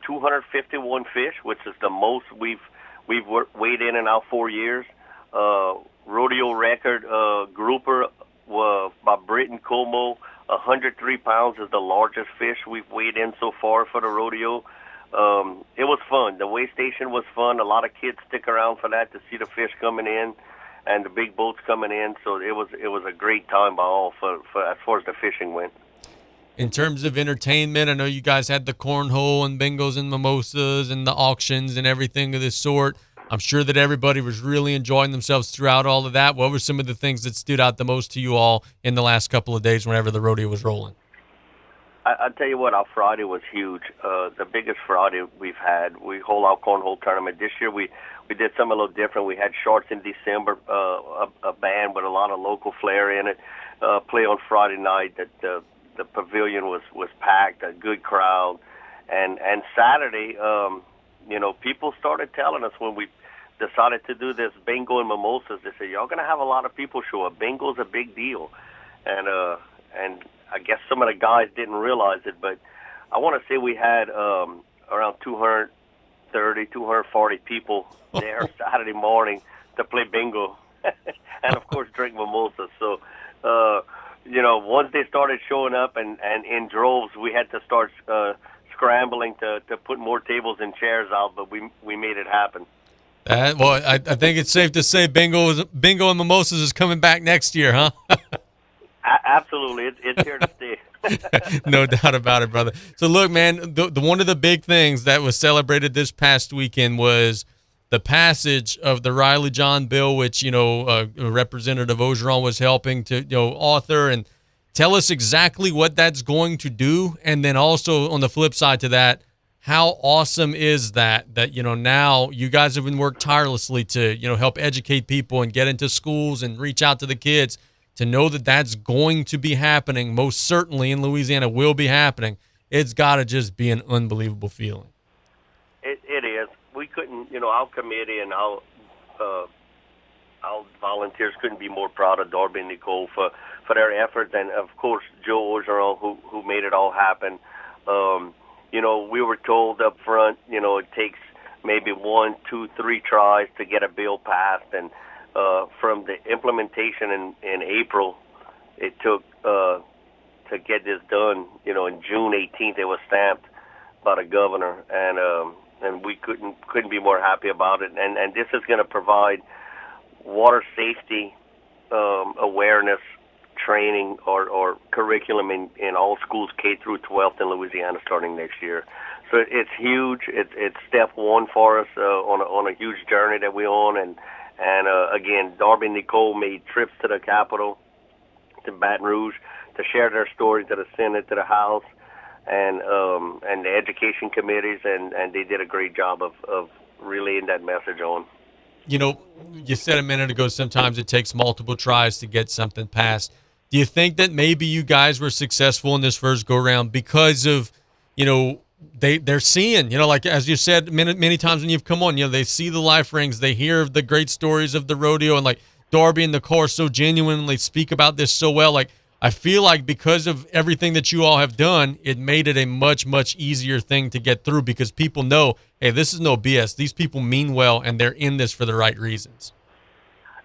251 fish, which is the most we've we've weighed in in our four years. Uh, rodeo record uh, grouper uh, by Britton Como, 103 pounds is the largest fish we've weighed in so far for the rodeo. Um, it was fun. The weigh station was fun. A lot of kids stick around for that to see the fish coming in and the big boats coming in. So it was it was a great time by all for, for as far as the fishing went. In terms of entertainment, I know you guys had the cornhole and bingos and mimosas and the auctions and everything of this sort. I'm sure that everybody was really enjoying themselves throughout all of that. What were some of the things that stood out the most to you all in the last couple of days whenever the rodeo was rolling? I, I tell you what, our Friday was huge. Uh, the biggest Friday we've had. We hold our cornhole tournament this year. We we did something a little different. We had shorts in December, uh, a, a band with a lot of local flair in it. Uh, play on Friday night. That the the pavilion was was packed, a good crowd, and and Saturday, um, you know, people started telling us when we decided to do this bingo and mimosas. They said, "Y'all gonna have a lot of people show up. Bingo's a big deal," and uh, and I guess some of the guys didn't realize it, but I want to say we had um, around 200 230, 240 people there Saturday morning to play bingo, and of course drink mimosas. So, uh, you know, once they started showing up and and in droves, we had to start uh, scrambling to to put more tables and chairs out, but we we made it happen. Uh, well, I, I think it's safe to say bingo is, bingo and mimosas is coming back next year, huh? A- absolutely, it's, it's here to stay. no doubt about it, brother. So look, man, the, the one of the big things that was celebrated this past weekend was the passage of the Riley John bill, which you know uh, Representative Orgeron was helping to you know author. And tell us exactly what that's going to do, and then also on the flip side to that, how awesome is that that you know now you guys have been worked tirelessly to you know help educate people and get into schools and reach out to the kids to know that that's going to be happening, most certainly in Louisiana will be happening, it's got to just be an unbelievable feeling. It, it is. We couldn't, you know, our committee and our uh, our volunteers couldn't be more proud of Darby and Nicole for for their efforts, and of course Joe Orgeron who who made it all happen. Um, you know, we were told up front, you know, it takes maybe one, two, three tries to get a bill passed, and uh, from the implementation in, in April, it took uh, to get this done. You know, in June 18th, it was stamped by the governor, and um, and we couldn't couldn't be more happy about it. And and this is going to provide water safety um, awareness training or, or curriculum in, in all schools K through 12th in Louisiana starting next year. So it's huge. It's it's step one for us uh, on a, on a huge journey that we're on, and and uh, again, Darby and Nicole made trips to the Capitol, to Baton Rouge, to share their story to the Senate, to the House, and um, and the education committees, and, and they did a great job of, of relaying that message on. You know, you said a minute ago sometimes it takes multiple tries to get something passed. Do you think that maybe you guys were successful in this first go round because of, you know, they they're seeing, you know, like as you said many many times when you've come on, you know, they see the life rings, they hear the great stories of the rodeo, and like Darby and the core so genuinely speak about this so well. Like I feel like because of everything that you all have done, it made it a much much easier thing to get through because people know, hey, this is no BS. These people mean well, and they're in this for the right reasons.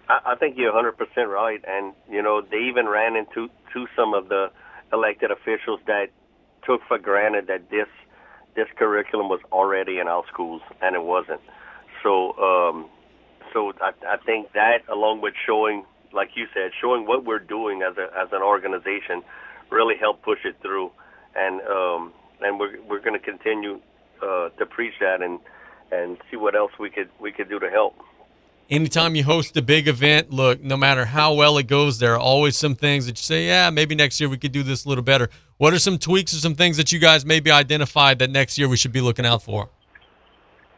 I, I think you're 100% right, and you know they even ran into to some of the elected officials that took for granted that this this curriculum was already in our schools, and it wasn't. So, um, so I, I think that, along with showing, like you said, showing what we're doing as a as an organization, really helped push it through, and um, and we're we're going to continue uh, to preach that and and see what else we could we could do to help anytime you host a big event, look, no matter how well it goes, there are always some things that you say, yeah, maybe next year we could do this a little better. What are some tweaks or some things that you guys maybe identified that next year we should be looking out for?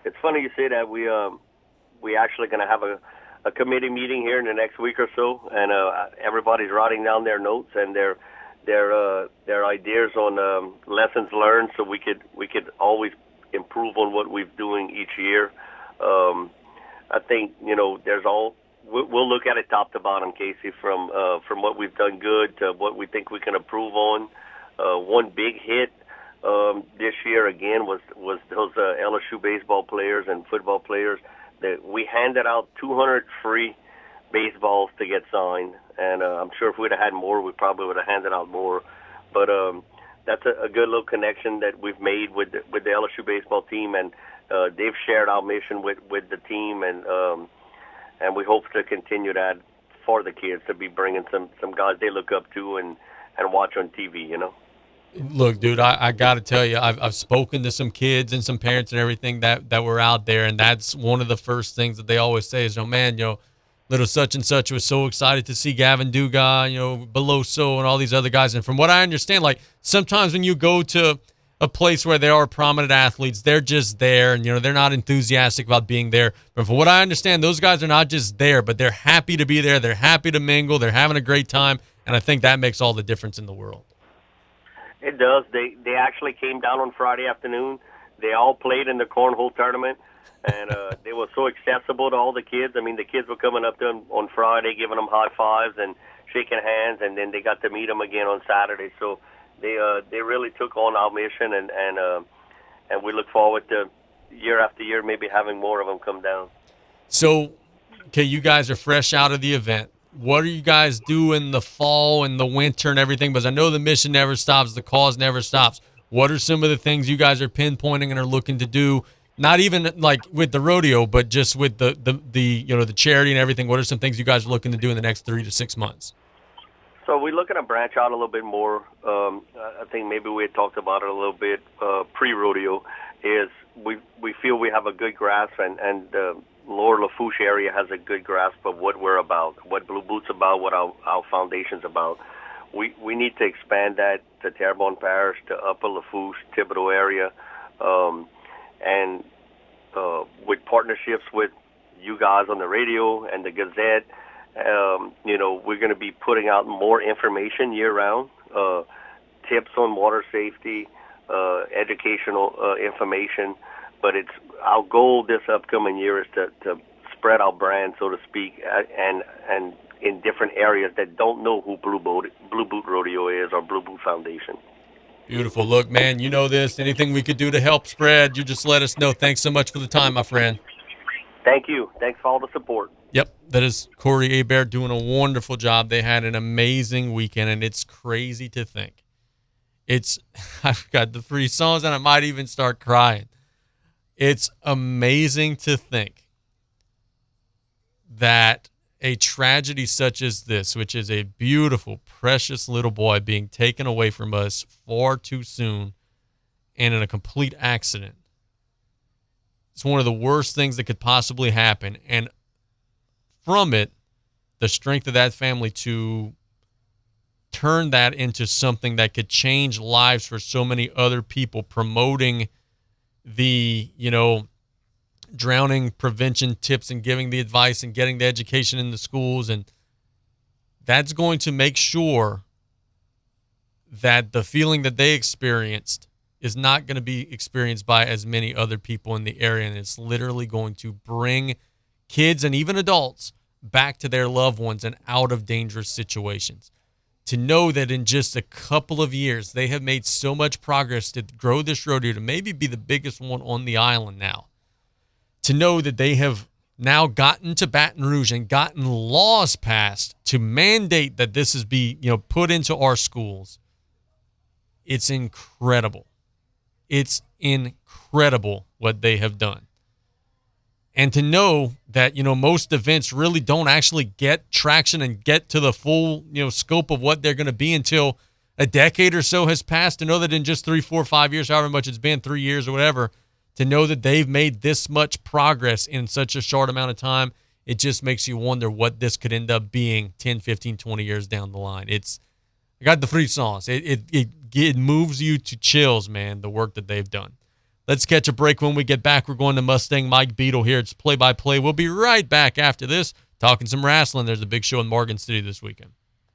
It's funny you say that. We um, we actually going to have a, a committee meeting here in the next week or so, and uh, everybody's writing down their notes and their their uh, their ideas on um, lessons learned, so we could we could always improve on what we're doing each year. Um, I think you know there's all we'll look at it top to bottom, Casey, from uh, from what we've done good to what we think we can improve on. Uh, one big hit um, this year again was was those uh, LSU baseball players and football players that we handed out 200 free baseballs to get signed, and uh, I'm sure if we'd have had more, we probably would have handed out more. But um, that's a, a good little connection that we've made with the, with the LSU baseball team, and uh, they've shared our mission with with the team, and um, and we hope to continue that for the kids to be bringing some some guys they look up to and and watch on TV. You know. Look, dude, I, I got to tell you, I've, I've spoken to some kids and some parents and everything that, that were out there, and that's one of the first things that they always say is, "You know, man, you know, little such and such was so excited to see Gavin Dugas, you know, Beloso and all these other guys." And from what I understand, like sometimes when you go to a place where there are prominent athletes. They're just there, and you know they're not enthusiastic about being there. But from what I understand, those guys are not just there, but they're happy to be there. They're happy to mingle. They're having a great time, and I think that makes all the difference in the world. It does. They they actually came down on Friday afternoon. They all played in the cornhole tournament, and uh, they were so accessible to all the kids. I mean, the kids were coming up to them on Friday, giving them high fives and shaking hands, and then they got to meet them again on Saturday. So they uh, they really took on our mission, and and uh, and we look forward to year after year maybe having more of them come down. So, okay, you guys are fresh out of the event. What do you guys do in the fall and the winter and everything? Because I know the mission never stops, the cause never stops. What are some of the things you guys are pinpointing and are looking to do? Not even like with the rodeo, but just with the, the, the you know the charity and everything. What are some things you guys are looking to do in the next three to six months? So we're looking to branch out a little bit more. Um, I think maybe we had talked about it a little bit uh, pre-rodeo. Is we we feel we have a good grasp, and and uh, Lower Lafourche area has a good grasp of what we're about, what Blue Boots about, what our our foundation's about. We we need to expand that to Terrebonne Parish, to Upper Lafourche, Thibodaux area, um, and uh, with partnerships with you guys on the radio and the Gazette um, you know, we're going to be putting out more information year round, uh, tips on water safety, uh, educational uh, information. But it's our goal this upcoming year is to, to spread our brand, so to speak, uh, and and in different areas that don't know who Blue Boot Blue Boot Rodeo is or Blue Boot Foundation. Beautiful. Look, man, you know this. Anything we could do to help spread, you just let us know. Thanks so much for the time, my friend. Thank you. Thanks for all the support. Yep, that is Corey Hebert doing a wonderful job. They had an amazing weekend, and it's crazy to think. It's I've got the three songs, and I might even start crying. It's amazing to think that a tragedy such as this, which is a beautiful, precious little boy being taken away from us far too soon and in a complete accident, it's one of the worst things that could possibly happen. And from it, the strength of that family to turn that into something that could change lives for so many other people, promoting the, you know, drowning prevention tips and giving the advice and getting the education in the schools. And that's going to make sure that the feeling that they experienced is not going to be experienced by as many other people in the area. And it's literally going to bring kids and even adults back to their loved ones and out of dangerous situations. To know that in just a couple of years, they have made so much progress to grow this rodeo to maybe be the biggest one on the island now. To know that they have now gotten to Baton Rouge and gotten laws passed to mandate that this is be, you know, put into our schools. It's incredible. It's incredible what they have done. And to know that, you know, most events really don't actually get traction and get to the full, you know, scope of what they're going to be until a decade or so has passed. To know that in just three, four, five years, however much it's been, three years or whatever, to know that they've made this much progress in such a short amount of time, it just makes you wonder what this could end up being 10, 15, 20 years down the line. It's, I got the free songs It, it, it, it moves you to chills, man, the work that they've done. Let's catch a break when we get back. We're going to Mustang Mike Beadle here. It's play by play. We'll be right back after this, talking some wrestling. There's a big show in Morgan City this weekend.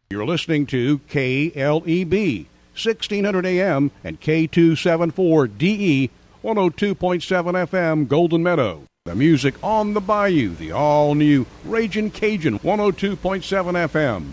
You're listening to KLEB, 1600 AM and K274DE, 102.7 FM, Golden Meadow. The music on the bayou, the all new Raging Cajun, 102.7 FM.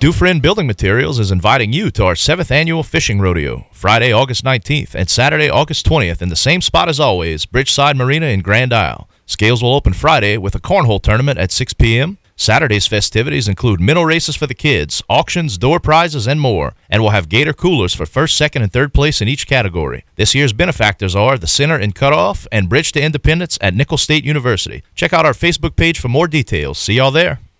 Dufresne Building Materials is inviting you to our seventh annual fishing rodeo, Friday, August 19th and Saturday, August 20th, in the same spot as always, Bridgeside Marina in Grand Isle. Scales will open Friday with a cornhole tournament at 6 p.m. Saturday's festivities include minnow races for the kids, auctions, door prizes, and more, and we'll have gator coolers for first, second, and third place in each category. This year's benefactors are the Center in Cutoff and Bridge to Independence at Nicholls State University. Check out our Facebook page for more details. See y'all there.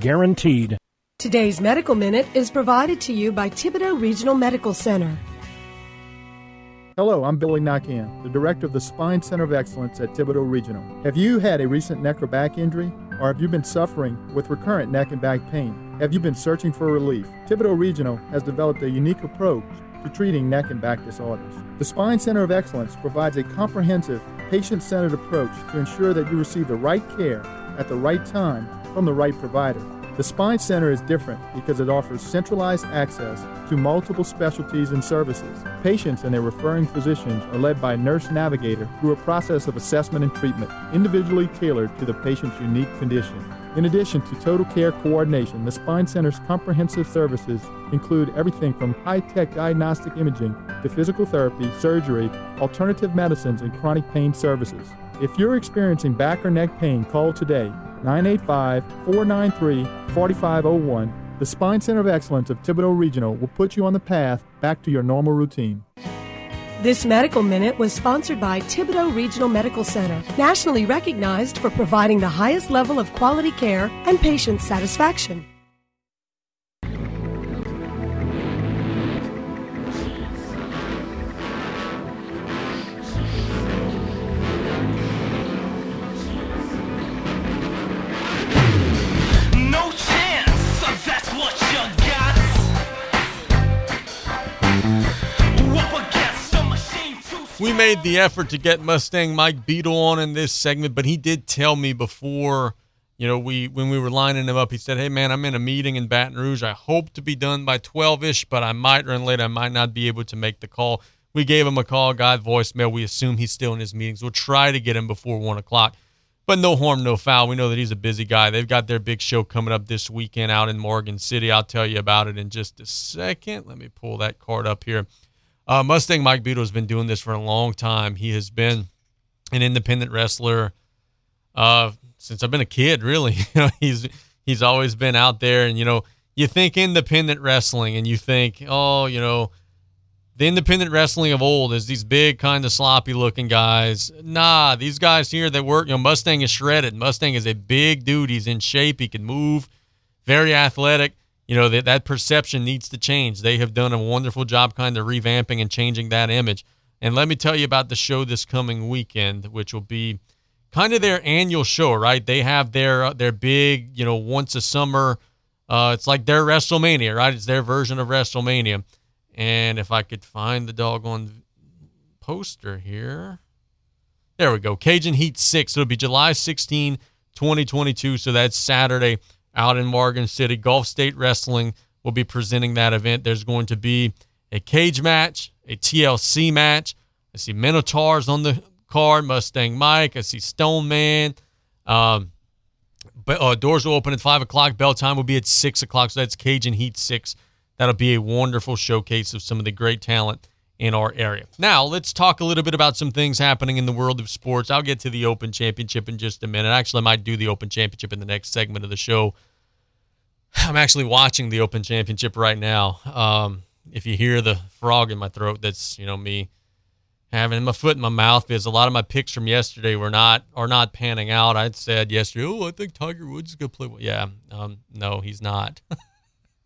guaranteed. Today's Medical Minute is provided to you by Thibodaux Regional Medical Center. Hello, I'm Billy Nakian, the director of the Spine Center of Excellence at Thibodaux Regional. Have you had a recent neck or back injury? Or have you been suffering with recurrent neck and back pain? Have you been searching for relief? Thibodaux Regional has developed a unique approach to treating neck and back disorders. The Spine Center of Excellence provides a comprehensive, patient centered approach to ensure that you receive the right care at the right time from the right provider. The Spine Center is different because it offers centralized access to multiple specialties and services. Patients and their referring physicians are led by a nurse navigator through a process of assessment and treatment, individually tailored to the patient's unique condition. In addition to total care coordination, the Spine Center's comprehensive services include everything from high tech diagnostic imaging to physical therapy, surgery, alternative medicines, and chronic pain services. If you're experiencing back or neck pain, call today 985 493 4501. The Spine Center of Excellence of Thibodaux Regional will put you on the path back to your normal routine. This Medical Minute was sponsored by Thibodaux Regional Medical Center, nationally recognized for providing the highest level of quality care and patient satisfaction. We made the effort to get Mustang Mike Beadle on in this segment, but he did tell me before, you know, we when we were lining him up, he said, "Hey man, I'm in a meeting in Baton Rouge. I hope to be done by 12ish, but I might run late. I might not be able to make the call." We gave him a call, got voicemail. We assume he's still in his meetings. We'll try to get him before one o'clock, but no harm, no foul. We know that he's a busy guy. They've got their big show coming up this weekend out in Morgan City. I'll tell you about it in just a second. Let me pull that card up here. Uh, Mustang Mike Beadle has been doing this for a long time. He has been an independent wrestler uh, since I've been a kid. Really, you know, he's he's always been out there. And you know, you think independent wrestling, and you think, oh, you know, the independent wrestling of old is these big, kind of sloppy looking guys. Nah, these guys here that work. You know, Mustang is shredded. Mustang is a big dude. He's in shape. He can move. Very athletic you know that that perception needs to change. They have done a wonderful job kind of revamping and changing that image. And let me tell you about the show this coming weekend, which will be kind of their annual show, right? They have their uh, their big, you know, once a summer. Uh, it's like their WrestleMania, right? It's their version of WrestleMania. And if I could find the doggone poster here, there we go. Cajun Heat Six. It'll be July 16, 2022. So that's Saturday out in Morgan City. Gulf State Wrestling will be presenting that event. There's going to be a cage match, a TLC match. I see Minotaurs on the card, Mustang Mike. I see Stone Man. Um, but uh, doors will open at five o'clock. Bell time will be at six o'clock. So that's Cajun Heat six. That'll be a wonderful showcase of some of the great talent in our area. Now, let's talk a little bit about some things happening in the world of sports. I'll get to the Open Championship in just a minute. Actually, I might do the Open Championship in the next segment of the show. I'm actually watching the Open Championship right now. Um, if you hear the frog in my throat, that's you know me having my foot in my mouth because a lot of my picks from yesterday were not are not panning out. I said yesterday, oh, I think Tiger Woods is gonna play well. Yeah, um, no, he's not.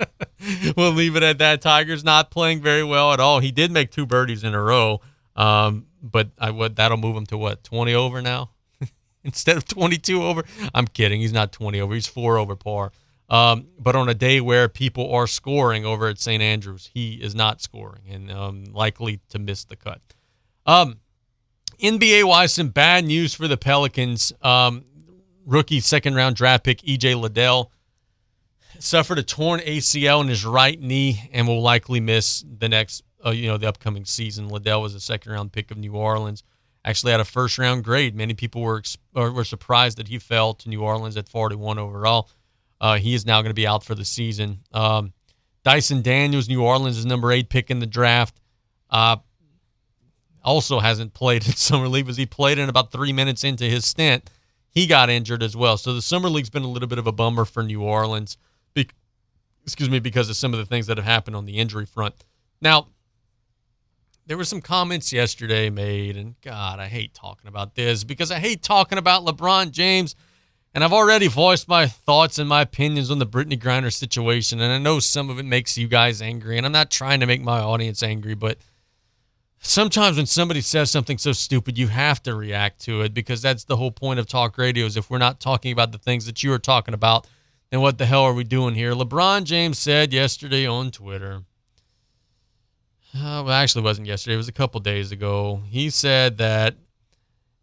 we'll leave it at that. Tiger's not playing very well at all. He did make two birdies in a row, um, but I would that'll move him to what twenty over now instead of twenty two over. I'm kidding. He's not twenty over. He's four over par. Um, but on a day where people are scoring over at St. Andrews, he is not scoring and um, likely to miss the cut. Um, NBA wise, some bad news for the Pelicans. Um, rookie second round draft pick EJ Liddell suffered a torn ACL in his right knee and will likely miss the next, uh, you know, the upcoming season. Liddell was a second round pick of New Orleans. Actually had a first round grade. Many people were were surprised that he fell to New Orleans at 41 overall. Uh, he is now going to be out for the season. Um, Dyson Daniels, New Orleans is number eight pick in the draft. Uh, also hasn't played in summer league, as he played in about three minutes into his stint. He got injured as well. So the summer league's been a little bit of a bummer for New Orleans excuse me, because of some of the things that have happened on the injury front. Now, there were some comments yesterday made, and God, I hate talking about this because I hate talking about LeBron James. And I've already voiced my thoughts and my opinions on the Brittney Griner situation. And I know some of it makes you guys angry. And I'm not trying to make my audience angry, but sometimes when somebody says something so stupid, you have to react to it because that's the whole point of talk radio is if we're not talking about the things that you are talking about, and what the hell are we doing here? LeBron James said yesterday on Twitter. Uh, well, actually, wasn't yesterday. It was a couple days ago. He said that,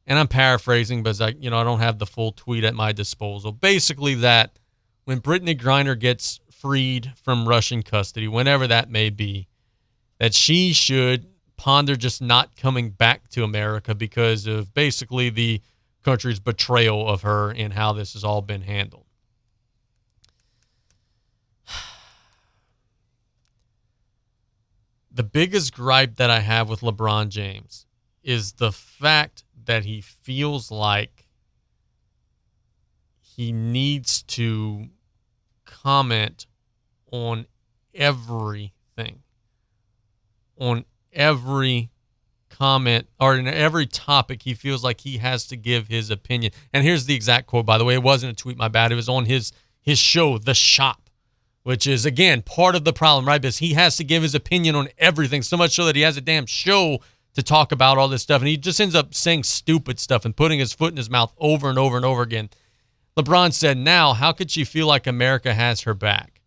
and I'm paraphrasing, but I, you know, I don't have the full tweet at my disposal. Basically, that when Brittney Griner gets freed from Russian custody, whenever that may be, that she should ponder just not coming back to America because of basically the country's betrayal of her and how this has all been handled. The biggest gripe that I have with LeBron James is the fact that he feels like he needs to comment on everything, on every comment or in every topic he feels like he has to give his opinion. And here's the exact quote by the way, it wasn't a tweet my bad. It was on his his show The Shop which is again part of the problem, right? Because he has to give his opinion on everything, so much so that he has a damn show to talk about all this stuff, and he just ends up saying stupid stuff and putting his foot in his mouth over and over and over again. LeBron said, "Now, how could she feel like America has her back?"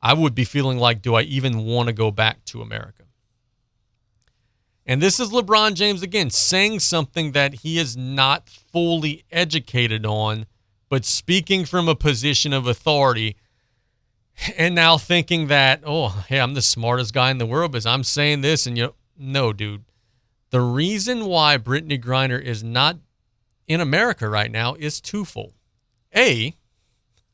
I would be feeling like, do I even want to go back to America? And this is LeBron James again saying something that he is not fully educated on, but speaking from a position of authority and now thinking that, oh, hey, I'm the smartest guy in the world because I'm saying this. And you know, no, dude. The reason why Brittney Griner is not in America right now is twofold. A,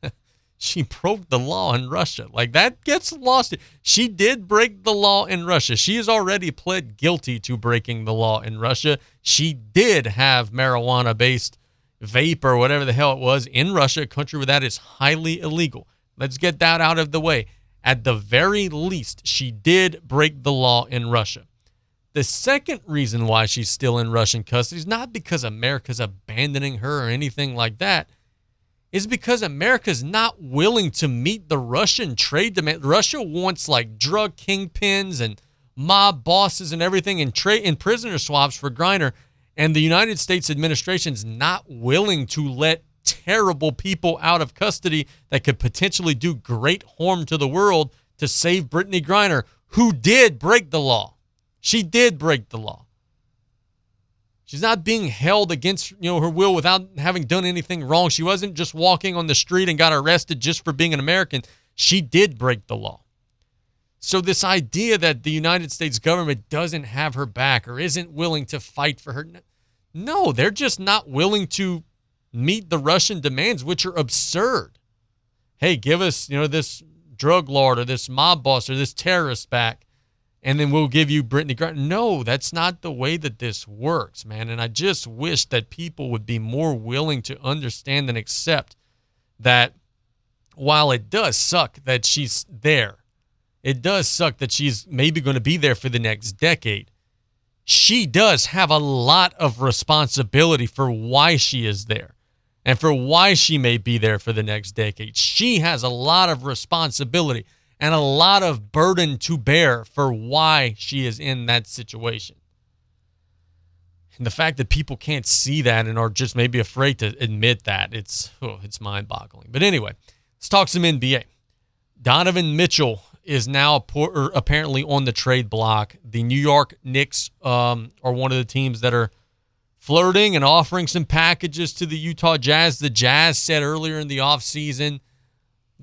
she broke the law in Russia. Like that gets lost. She did break the law in Russia. She has already pled guilty to breaking the law in Russia. She did have marijuana based vape or whatever the hell it was in Russia, a country where that is highly illegal. Let's get that out of the way. At the very least, she did break the law in Russia. The second reason why she's still in Russian custody is not because America's abandoning her or anything like that is because America's not willing to meet the Russian trade demand. Russia wants like drug kingpins and mob bosses and everything in trade in prisoner swaps for Griner, and the United States administration's not willing to let terrible people out of custody that could potentially do great harm to the world to save Brittney Griner, who did break the law. She did break the law. She's not being held against you know her will without having done anything wrong. She wasn't just walking on the street and got arrested just for being an American. She did break the law. So this idea that the United States government doesn't have her back or isn't willing to fight for her no, they're just not willing to meet the Russian demands which are absurd. Hey, give us, you know, this drug lord or this mob boss or this terrorist back and then we'll give you Brittney Griner. No, that's not the way that this works, man. And I just wish that people would be more willing to understand and accept that while it does suck that she's there, it does suck that she's maybe going to be there for the next decade. She does have a lot of responsibility for why she is there and for why she may be there for the next decade. She has a lot of responsibility and a lot of burden to bear for why she is in that situation. And the fact that people can't see that and are just maybe afraid to admit that, it's oh, it's mind-boggling. But anyway, let's talk some NBA. Donovan Mitchell is now apparently on the trade block. The New York Knicks um, are one of the teams that are flirting and offering some packages to the Utah Jazz. The Jazz said earlier in the offseason –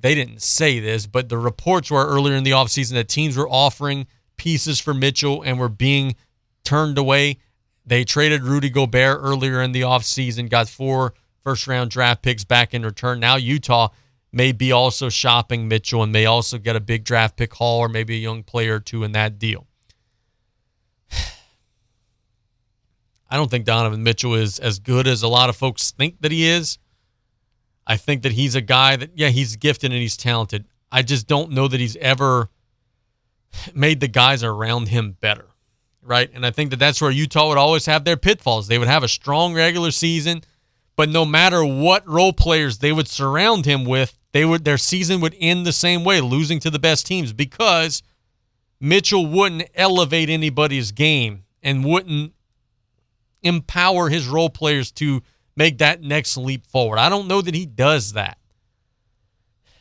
they didn't say this, but the reports were earlier in the offseason that teams were offering pieces for Mitchell and were being turned away. They traded Rudy Gobert earlier in the offseason, got four first round draft picks back in return. Now Utah may be also shopping Mitchell and may also get a big draft pick haul or maybe a young player or two in that deal. I don't think Donovan Mitchell is as good as a lot of folks think that he is. I think that he's a guy that, yeah, he's gifted and he's talented. I just don't know that he's ever made the guys around him better, right? And I think that that's where Utah would always have their pitfalls. They would have a strong regular season, but no matter what role players they would surround him with, they would their season would end the same way, losing to the best teams because Mitchell wouldn't elevate anybody's game and wouldn't empower his role players to make that next leap forward. I don't know that he does that.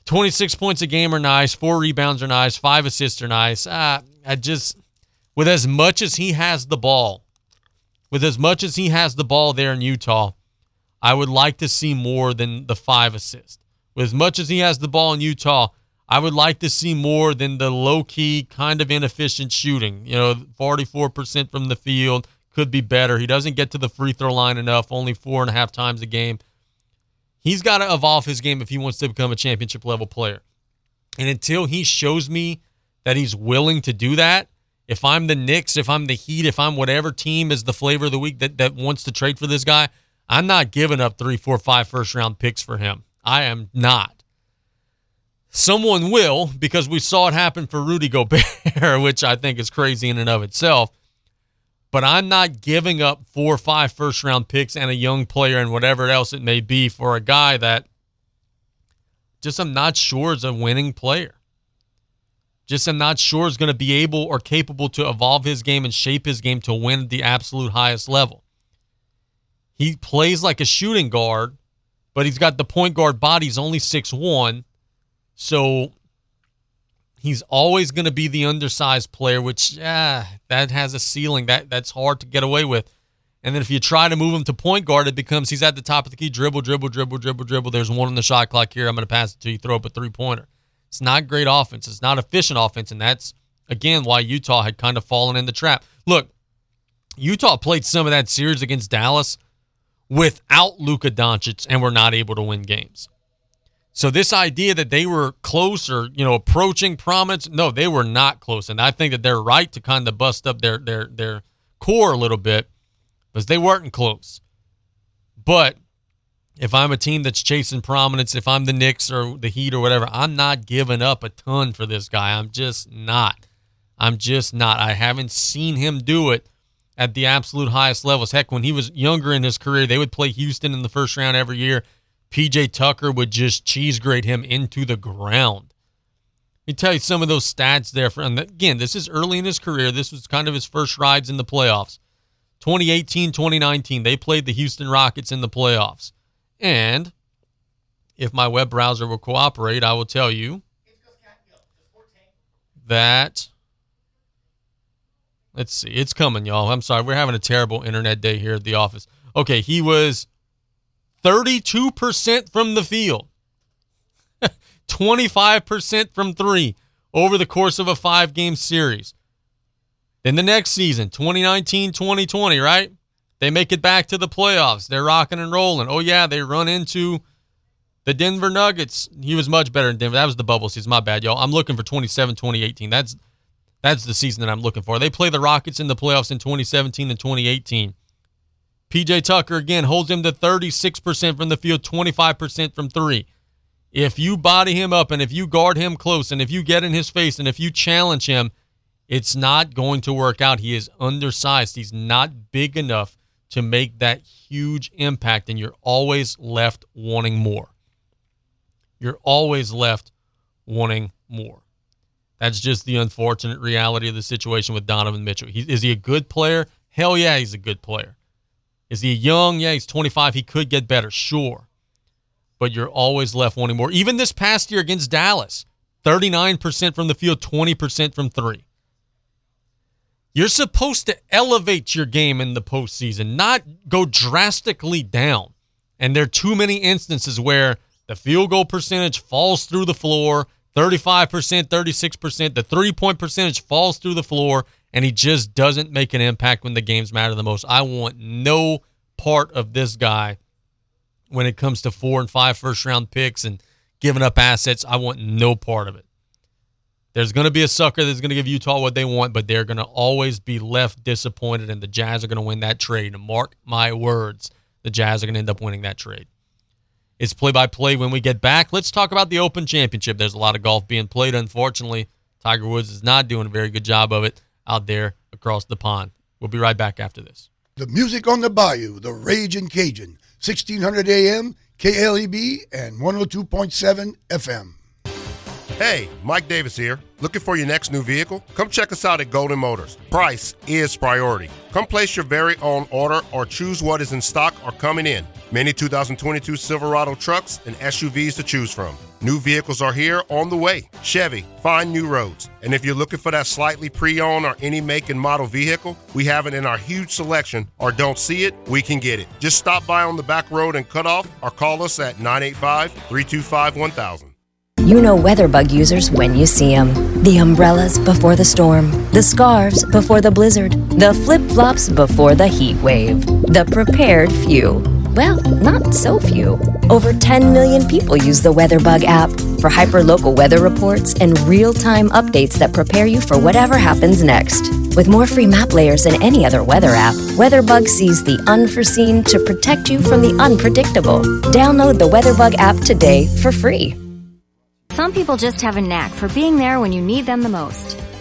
26 points a game are nice, four rebounds are nice, five assists are nice. Uh, I just, with as much as he has the ball, with as much as he has the ball there in Utah, I would like to see more than the five assists. With as much as he has the ball in Utah, I would like to see more than the low key, kind of inefficient shooting. You know, 44% from the field, could be better. He doesn't get to the free throw line enough, only four and a half times a game. He's got to evolve his game if he wants to become a championship level player. And until he shows me that he's willing to do that, if I'm the Knicks, if I'm the Heat, if I'm whatever team is the flavor of the week that, that wants to trade for this guy, I'm not giving up three, four, five first round picks for him. I am not. Someone will because we saw it happen for Rudy Gobert, which I think is crazy in and of itself but I'm not giving up four or five first round picks and a young player and whatever else it may be for a guy that just I'm not sure is a winning player. Just I'm not sure is going to be able or capable to evolve his game and shape his game to win at the absolute highest level. He plays like a shooting guard, but he's got the point guard body. He's only six one, so he's always going to be the undersized player, which yeah, that has a ceiling that that's hard to get away with. And then if you try to move him to point guard, it becomes he's at the top of the key, dribble, dribble, dribble, dribble, dribble. There's one on the shot clock here. I'm going to pass it to you, throw up a three pointer. It's not great offense. It's not efficient offense, and that's again why Utah had kind of fallen in the trap. Look, Utah played some of that series against Dallas without Luka Doncic and were not able to win games. So this idea that they were close or you know approaching prominence, no, they were not close, and I think that they're right to kind of bust up their their their core a little bit because they weren't close. But if I'm a team that's chasing prominence, if I'm the Knicks or the Heat or whatever, I'm not giving up a ton for this guy. I'm just not. I'm just not. I haven't seen him do it at the absolute highest levels. Heck, when he was younger in his career, they would play Houston in the first round every year. PJ Tucker would just cheese grade him into the ground. Let me tell you some of those stats there. For, and again, this is early in his career. This was kind of his first rides in the playoffs. 2018, 2019, they played the Houston Rockets in the playoffs. And if my web browser will cooperate, I will tell you that. Let's see. It's coming, y'all. I'm sorry. We're having a terrible internet day here at the office. Okay, he was 32% from the field, 25% from three over the course of a five game series. Then the next season, 2019 2020, right? They make it back to the playoffs. They're rocking and rolling. Oh, yeah, they run into the Denver Nuggets. He was much better in Denver. That was the bubble season. My bad, y'all. I'm looking for 27 2018. That's that's the season that I'm looking for. They play the Rockets in the playoffs in 2017 and 2018. PJ Tucker again holds him to 36% from the field, 25% from three. If you body him up and if you guard him close and if you get in his face and if you challenge him, it's not going to work out. He is undersized. He's not big enough to make that huge impact, and you're always left wanting more. You're always left wanting more. That's just the unfortunate reality of the situation with Donovan Mitchell. He, is he a good player? Hell yeah, he's a good player. Is he young? Yeah, he's 25. He could get better, sure. But you're always left wanting more. Even this past year against Dallas, 39% from the field, 20% from three. You're supposed to elevate your game in the postseason, not go drastically down. And there are too many instances where the field goal percentage falls through the floor 35%, 36%. The three point percentage falls through the floor, and he just doesn't make an impact when the games matter the most. I want no part of this guy when it comes to four and five first round picks and giving up assets. I want no part of it. There's going to be a sucker that's going to give Utah what they want, but they're going to always be left disappointed, and the Jazz are going to win that trade. Mark my words, the Jazz are going to end up winning that trade. It's play by play when we get back. Let's talk about the Open Championship. There's a lot of golf being played. Unfortunately, Tiger Woods is not doing a very good job of it out there across the pond. We'll be right back after this. The music on the bayou, the Raging Cajun, 1600 AM, KLEB, and 102.7 FM. Hey, Mike Davis here. Looking for your next new vehicle? Come check us out at Golden Motors. Price is priority. Come place your very own order or choose what is in stock or coming in. Many 2022 Silverado trucks and SUVs to choose from. New vehicles are here on the way. Chevy, find new roads. And if you're looking for that slightly pre owned or any make and model vehicle, we have it in our huge selection, or don't see it, we can get it. Just stop by on the back road and cut off, or call us at 985 325 1000. You know WeatherBug users when you see them. The umbrellas before the storm, the scarves before the blizzard, the flip flops before the heat wave. The prepared few. Well, not so few. Over 10 million people use the WeatherBug app for hyperlocal weather reports and real time updates that prepare you for whatever happens next. With more free map layers than any other weather app, WeatherBug sees the unforeseen to protect you from the unpredictable. Download the WeatherBug app today for free. Some people just have a knack for being there when you need them the most.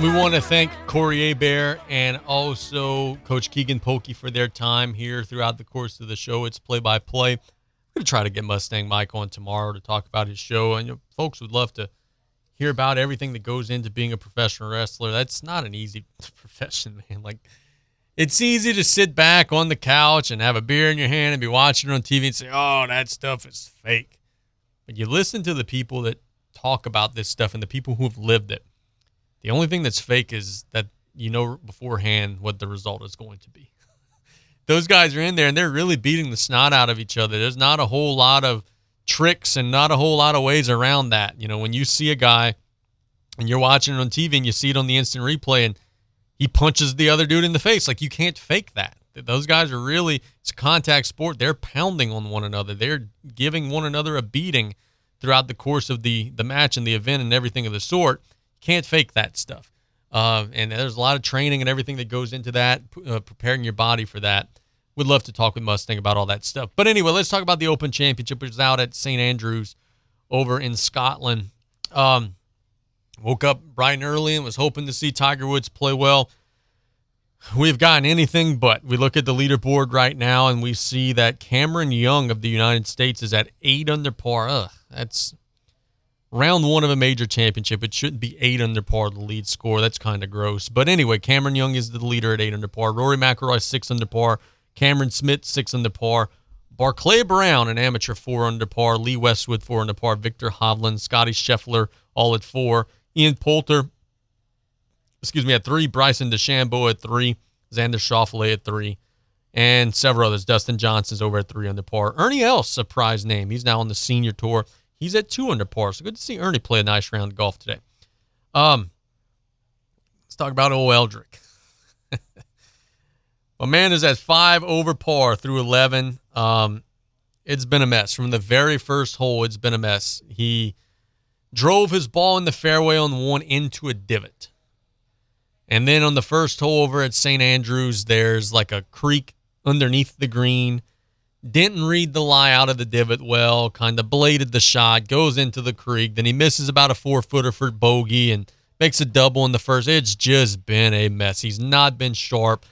We want to thank Corey Hebert and also Coach Keagan Polkey for their time here throughout the course of the show. It's play by play. I'm going to try to get Mustang Mike on tomorrow to talk about his show. And folks would love to hear about everything that goes into being a professional wrestler. That's not an easy profession, man. Like, it's easy to sit back on the couch and have a beer in your hand and be watching it on TV and say, oh, that stuff is fake. But you listen to the people that talk about this stuff and the people who have lived it. The only thing that's fake is that you know beforehand what the result is going to be. Those guys are in there and they're really beating the snot out of each other. There's not a whole lot of tricks and not a whole lot of ways around that. You know, when you see a guy and you're watching it on TV and you see it on the instant replay and he punches the other dude in the face, like you can't fake that. Those guys are really it's a contact sport. They're pounding on one another. They're giving one another a beating throughout the course of the the match and the event and everything of the sort. Can't fake that stuff. Uh, and there's a lot of training and everything that goes into that, uh, preparing your body for that. Would love to talk with Mustang about all that stuff. But anyway, let's talk about the Open Championship, which is out at St. Andrews over in Scotland. Um, woke up bright and early and was hoping to see Tiger Woods play well. We've gotten anything but. We look at the leaderboard right now and we see that Cameron Young of the United States is at eight under par. Ugh, that's round one of a major championship. It shouldn't be eight under par, the lead score. That's kind of gross. But anyway, Cameron Young is the leader at eight under par. Rory McIlroy six under par. Cameron Smith six under par. Barclay Brown, an amateur, four under par. Lee Westwood, four under par. Viktor Hovland, Scotty Scheffler, all at four. Ian Poulter, excuse me, at three. Bryson DeChambeau at three. Xander Schauffele at three. And several others. Dustin Johnson's over at three under par. Ernie Els, surprise name. He's now on the senior tour. He's at two under par. So good to see Ernie play a nice round of golf today. Um, let's talk about O. Eldrick. Man is at five over par through 11. Um, it's been a mess. From the very first hole, it's been a mess. He drove his ball in the fairway on one into a divot. And then on the first hole over at St. Andrews, there's like a creek underneath the green. Didn't read the lie out of the divot well, kind of bladed the shot, goes into the creek. Then he misses about a four footer for bogey and makes a double in the first. It's just been a mess. He's not been sharp.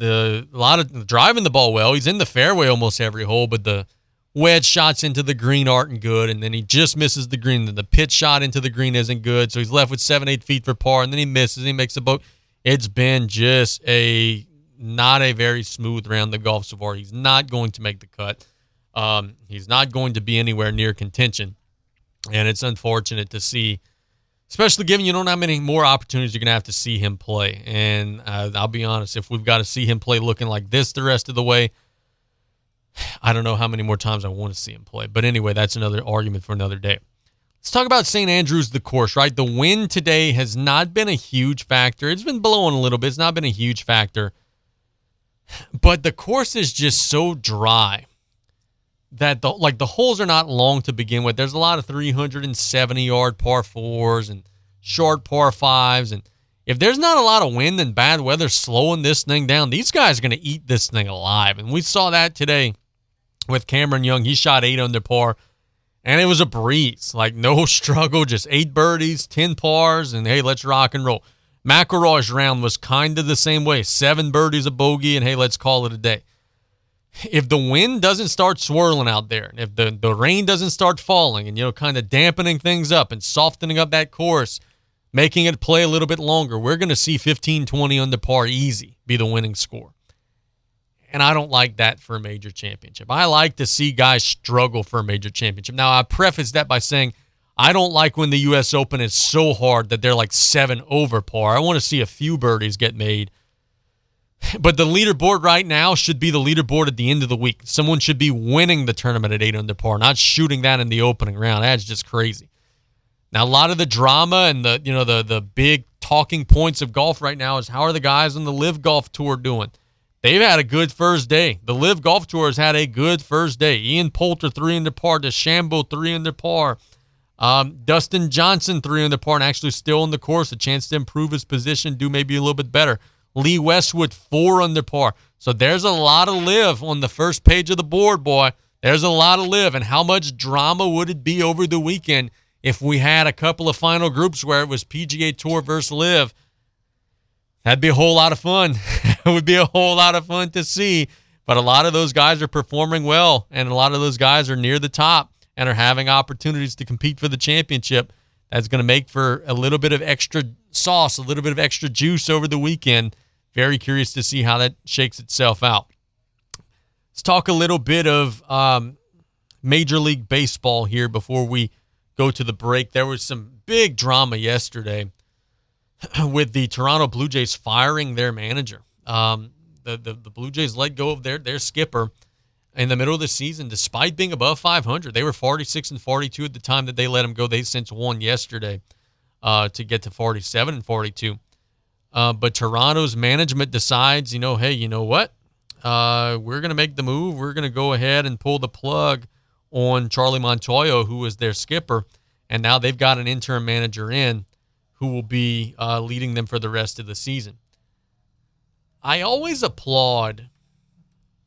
The a lot of driving the ball well. He's in the fairway almost every hole, but the wedge shots into the green aren't good, and then he just misses the green. Then the pitch shot into the green isn't good, so he's left with seven, eight feet for par, and then he misses. He makes a boat. It's been just a not a very smooth round of golf so far. He's not going to make the cut. Um, he's not going to be anywhere near contention, and it's unfortunate to see, especially given you don't have many more opportunities you're going to have to see him play. And uh, I'll be honest, if we've got to see him play looking like this the rest of the way, I don't know how many more times I want to see him play. But anyway, that's another argument for another day. Let's talk about St. Andrews, the course, right? The wind today has not been a huge factor. It's been blowing a little bit. It's not been a huge factor. But the course is just so dry that the like the holes are not long to begin with. There's a lot of 370 yard par fours and short par fives. And if there's not a lot of wind and bad weather slowing this thing down, these guys are going to eat this thing alive. And we saw that today with Cameron Young. He shot eight under par, and it was a breeze. Like no struggle, just eight birdies, ten pars, and hey, let's rock and roll. McIlroy's round was kind of the same way. Seven birdies, a bogey, and hey, let's call it a day. If the wind doesn't start swirling out there, if the, the rain doesn't start falling and, you know, kind of dampening things up and softening up that course, making it play a little bit longer, we're going to see 15 20 under par easy be the winning score. And I don't like that for a major championship. I like to see guys struggle for a major championship. Now, I preface that by saying I don't like when the U.S. Open is so hard that they're like seven over par. I want to see a few birdies get made. But the leaderboard right now should be the leaderboard at the end of the week. Someone should be winning the tournament at eight under par, not shooting that in the opening round. That's just crazy. Now, a lot of the drama and the you know the the big talking points of golf right now is how are the guys on the LIV Golf Tour doing? They've had a good first day. The LIV Golf Tour has had a good first day. Ian Poulter three under par, DeChambeau three under par, um, Dustin Johnson three under par, and actually still in the course, a chance to improve his position, do maybe a little bit better. Lee Westwood four under par. So there's a lot of LIV on the first page of the board, boy. There's a lot of LIV. and how much drama would it be over the weekend if we had a couple of final groups where it was PGA Tour versus LIV? That'd be a whole lot of fun. it would be a whole lot of fun to see. But a lot of those guys are performing well, and a lot of those guys are near the top and are having opportunities to compete for the championship. That's going to make for a little bit of extra sauce, a little bit of extra juice over the weekend. Very curious to see how that shakes itself out. Let's talk a little bit of um, Major League Baseball here before we go to the break. There was some big drama yesterday with the Toronto Blue Jays firing their manager. Um, the, the the Blue Jays let go of their their skipper in the middle of the season, despite being above 500. They were 46 and 42 at the time that they let him go. They since won yesterday uh, to get to 47 and 42. Uh, but Toronto's management decides, you know, hey, you know what? Uh, we're going to make the move. We're going to go ahead and pull the plug on Charlie Montoyo, who was their skipper. And now they've got an interim manager in who will be uh, leading them for the rest of the season. I always applaud,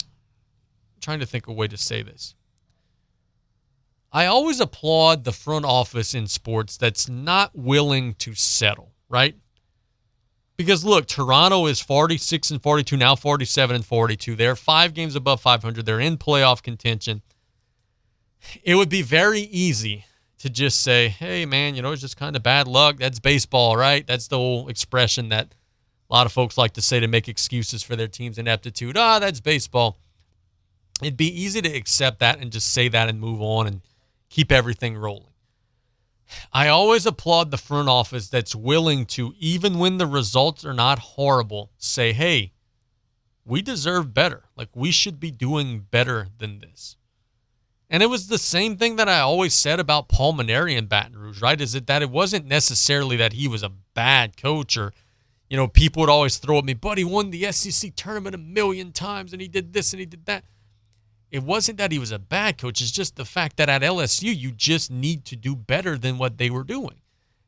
I'm trying to think of a way to say this. I always applaud the front office in sports that's not willing to settle, right? Because look, Toronto is 46 and 42, now 47 and 42. They're five games above 500. They're in playoff contention. It would be very easy to just say, hey, man, you know, it's just kind of bad luck. That's baseball, right? That's the old expression that a lot of folks like to say to make excuses for their team's ineptitude. Ah, that's baseball. It'd be easy to accept that and just say that and move on and keep everything rolling. I always applaud the front office that's willing to, even when the results are not horrible, say, hey, we deserve better. Like, we should be doing better than this. And it was the same thing that I always said about Paul Mainieri in Baton Rouge, right? Is it that it wasn't necessarily that he was a bad coach or, you know, people would always throw at me, but he won the SEC tournament a million times and he did this and he did that. It wasn't that he was a bad coach. It's just the fact that at LSU, you just need to do better than what they were doing.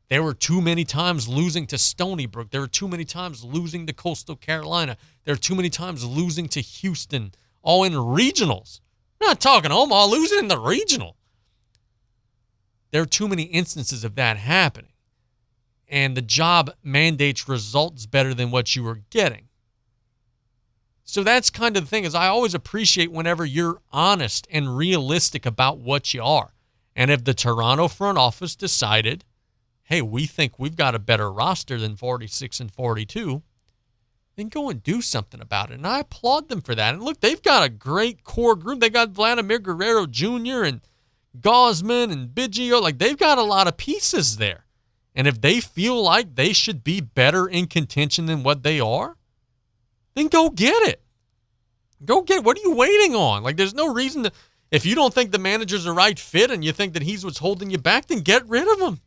There were too many times losing to Stony Brook. There were too many times losing to Coastal Carolina. There were too many times losing to Houston, all in regionals. I'm not talking Omaha, losing in the regional. There are too many instances of that happening. And the job mandates results better than what you were getting. So that's kind of the thing is I always appreciate whenever you're honest and realistic about what you are. And if the Toronto front office decided, hey, we think we've got a better roster than 46 and 42, then go and do something about it. And I applaud them for that. And look, they've got a great core group. They got Vladimir Guerrero Jr. and Gausman and Biggio. Like they've got a lot of pieces there. And if they feel like they should be better in contention than what they are, then go get it. Go get it. What are you waiting on? Like there's no reason to if you don't think the manager's the right fit and you think that he's what's holding you back, then get rid of him.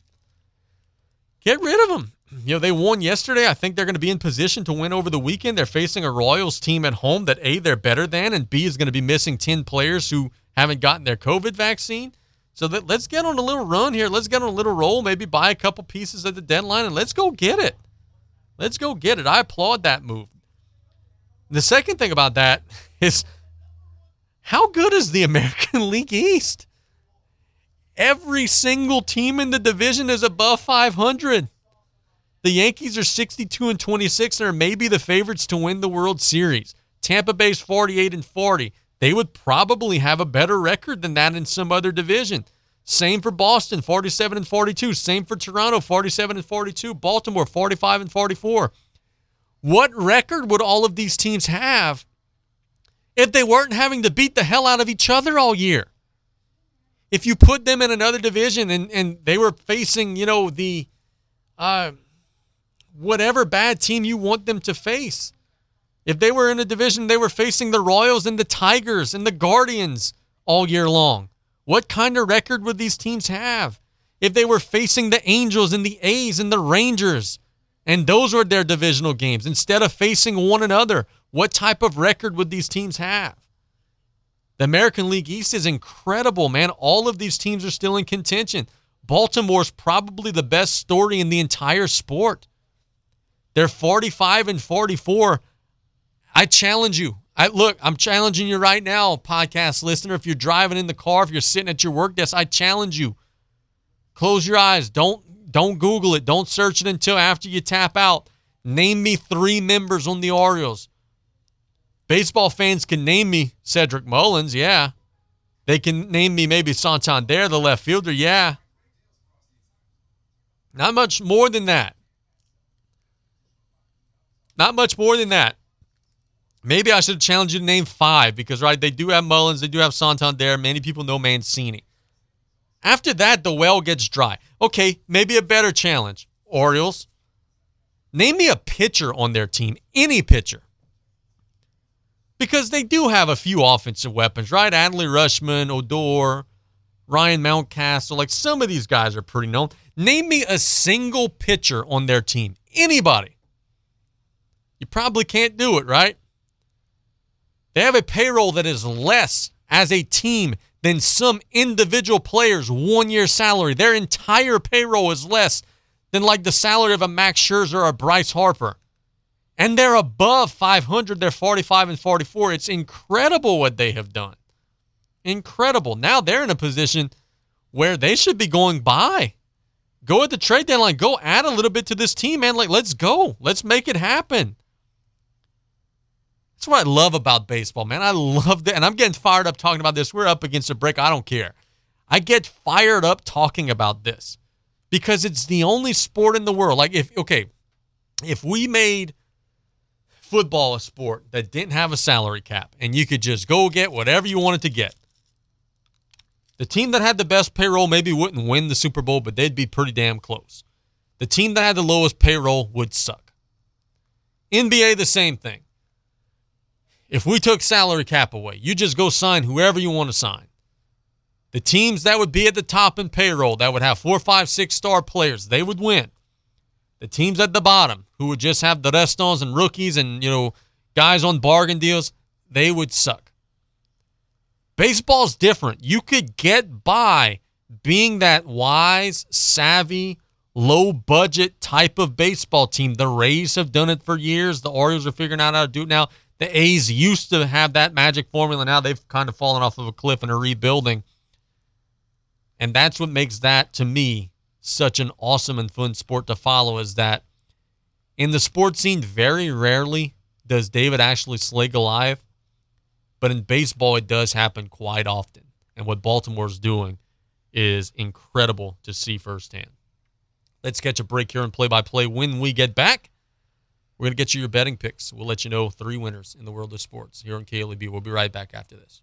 Get rid of him you know, they won yesterday. I think they're going to be in position to win over the weekend. They're facing a Royals team at home that A, they're better than, and B, is going to be missing 10 players who haven't gotten their COVID vaccine. So that, let's get on a little run here. Let's get on a little roll, maybe buy a couple pieces at the deadline, and let's go get it. Let's go get it. I applaud that move. The second thing about that is How good is the American League East? Every single team in the division is above 500. The Yankees are 62 and 26 and are maybe the favorites to win the World Series. Tampa Bay's 48 and 40. They would probably have a better record than that in some other division. Same for Boston, 47 and 42. Same for Toronto, 47 and 42. Baltimore, 45 and 44. What record would all of these teams have if they weren't having to beat the hell out of each other all year? If you put them in another division and, and they were facing, you know, the uh, whatever bad team you want them to face. If they were in a division, they were facing the Royals and the Tigers and the Guardians all year long. What kind of record would these teams have? If they were facing the Angels and the A's and the Rangers, and those were their divisional games, instead of facing one another, what type of record would these teams have? The American League East is incredible, man. All of these teams are still in contention. Baltimore's probably the best story in the entire sport. They're 45 and 44. I challenge you. I look, I'm challenging you right now, podcast listener. If you're driving in the car, if you're sitting at your work desk, I challenge you. Close your eyes. Don't don't Google it. Don't search it until after you tap out. Name me three members on the Orioles. Baseball fans can name me Cedric Mullins, yeah. They can name me maybe Santander, the left fielder, yeah. Not much more than that. Not much more than that. Maybe I should challenge you to name five because, right, they do have Mullins, they do have Santander. Many people know Mancini. After that, the well gets dry. Okay, maybe a better challenge. Orioles. Name me a pitcher on their team, any pitcher. Because they do have a few offensive weapons, right? Adley Rutschman, Odor, Ryan Mountcastle. Like some of these guys are pretty known. Name me a single pitcher on their team. Anybody. You probably can't do it, right? They have a payroll that is less as a team than some individual players' one year salary. Their entire payroll is less than like the salary of a Max Scherzer or a Bryce Harper. And they're above 500. They're 45 and 44. It's incredible what they have done. Incredible. Now they're in a position where they should be going by. Go at the trade deadline. Go add a little bit to this team, man. Like, let's go. Let's make it happen. That's what I love about baseball, man. I love that. And I'm getting fired up talking about this. We're up against a brick. I don't care. I get fired up talking about this because it's the only sport in the world. Like, if, okay, if we made football a sport that didn't have a salary cap and you could just go get whatever you wanted to get, the team that had the best payroll maybe wouldn't win the Super Bowl, but they'd be pretty damn close. The team that had the lowest payroll would suck. NBA, the same thing. If we took salary cap away, you just go sign whoever you want to sign. The teams that would be at the top in payroll, that would have four, five, six star players, they would win. The teams at the bottom, who would just have the restons and rookies and, you know, guys on bargain deals, they would suck. Baseball's different. You could get by being that wise, savvy, low budget type of baseball team. The Rays have done it for years. The Orioles are figuring out how to do it now. The A's used to have that magic formula. Now they've kind of fallen off of a cliff and are rebuilding. And that's what makes that, to me, such an awesome and fun sport to follow is that in the sports scene, very rarely does David actually slay Goliath. But in baseball, it does happen quite often. And what Baltimore's doing is incredible to see firsthand. Let's catch a break here and play by play when we get back. We're going to get you your betting picks. We'll let you know three winners in the world of sports here on KLEB. We'll be right back after this.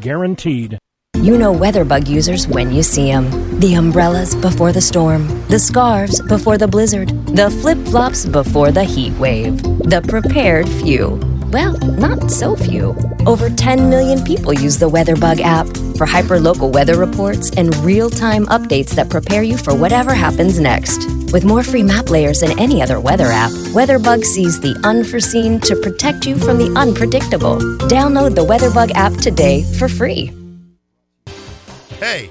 guaranteed. You know WeatherBug users when you see them. The umbrellas before the storm, the scarves before the blizzard, the flip flops before the heat wave. The prepared few. Well, not so few. Over 10 million people use the WeatherBug app for hyperlocal weather reports and real-time updates that prepare you for whatever happens next. With more free map layers than any other weather app, WeatherBug sees the unforeseen to protect you from the unpredictable. Download the WeatherBug app today for free. Hey,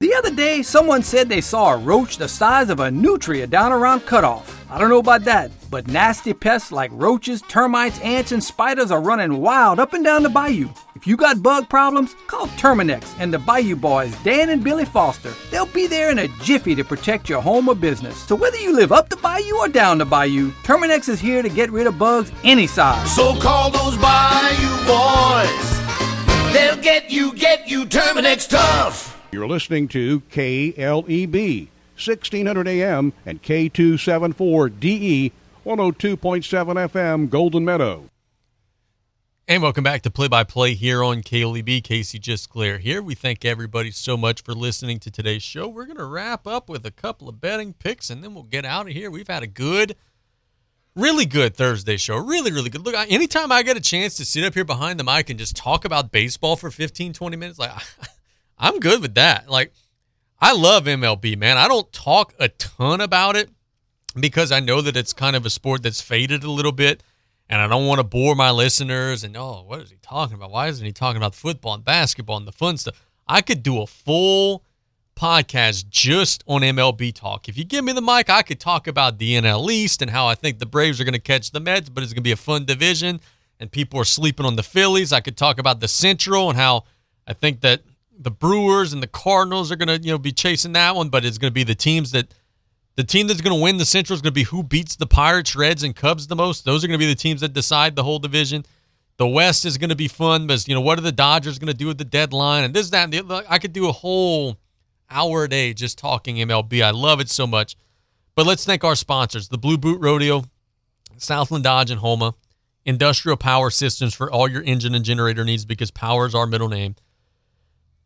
The other day, someone said they saw a roach the size of a nutria down around cutoff. I don't know about that, but nasty pests like roaches, termites, ants, and spiders are running wild up and down the bayou. If you got bug problems, call Terminix and the Bayou Boys, Dan and Billy Foster. They'll be there in a jiffy to protect your home or business. So whether you live up the bayou or down the bayou, Terminix is here to get rid of bugs any size. So call those Bayou boys. They'll get you, get you Terminix tough. You're listening to KLEB, 1600 AM and K274DE, 102.7 FM, Golden Meadow. And welcome back to Play by Play here on KLEB. Casey Gisclair here. We thank everybody so much for listening to today's show. We're going to wrap up with a couple of betting picks and then we'll get out of here. We've had a good, really good Thursday show. Really, really good. Look, anytime I get a chance to sit up here behind the mic and just talk about baseball for 15, 20 minutes, like, I'm good with that. Like, I love MLB, man. I don't talk a ton about it because I know that it's kind of a sport that's faded a little bit, and I don't want to bore my listeners. And oh, what is he talking about? Why isn't he talking about football and basketball and the fun stuff? I could do a full podcast just on MLB talk. If you give me the mic, I could talk about the NL East and how I think the Braves are going to catch the Mets, but it's going to be a fun division, and people are sleeping on the Phillies. I could talk about the Central and how I think that the Brewers and the Cardinals are going to you know be chasing that one, but it's going to be the teams that the team that's going to win the Central is going to be who beats the Pirates, Reds, and Cubs the most. Those are going to be the teams that decide the whole division. The West is going to be fun, but you know what are the Dodgers going to do with the deadline and this, that, and the other. I could do a whole hour a day just talking MLB. I love it so much. But let's thank our sponsors: the Blue Boot Rodeo, Southland Dodge and Houma, Industrial Power Systems for all your engine and generator needs because power is our middle name.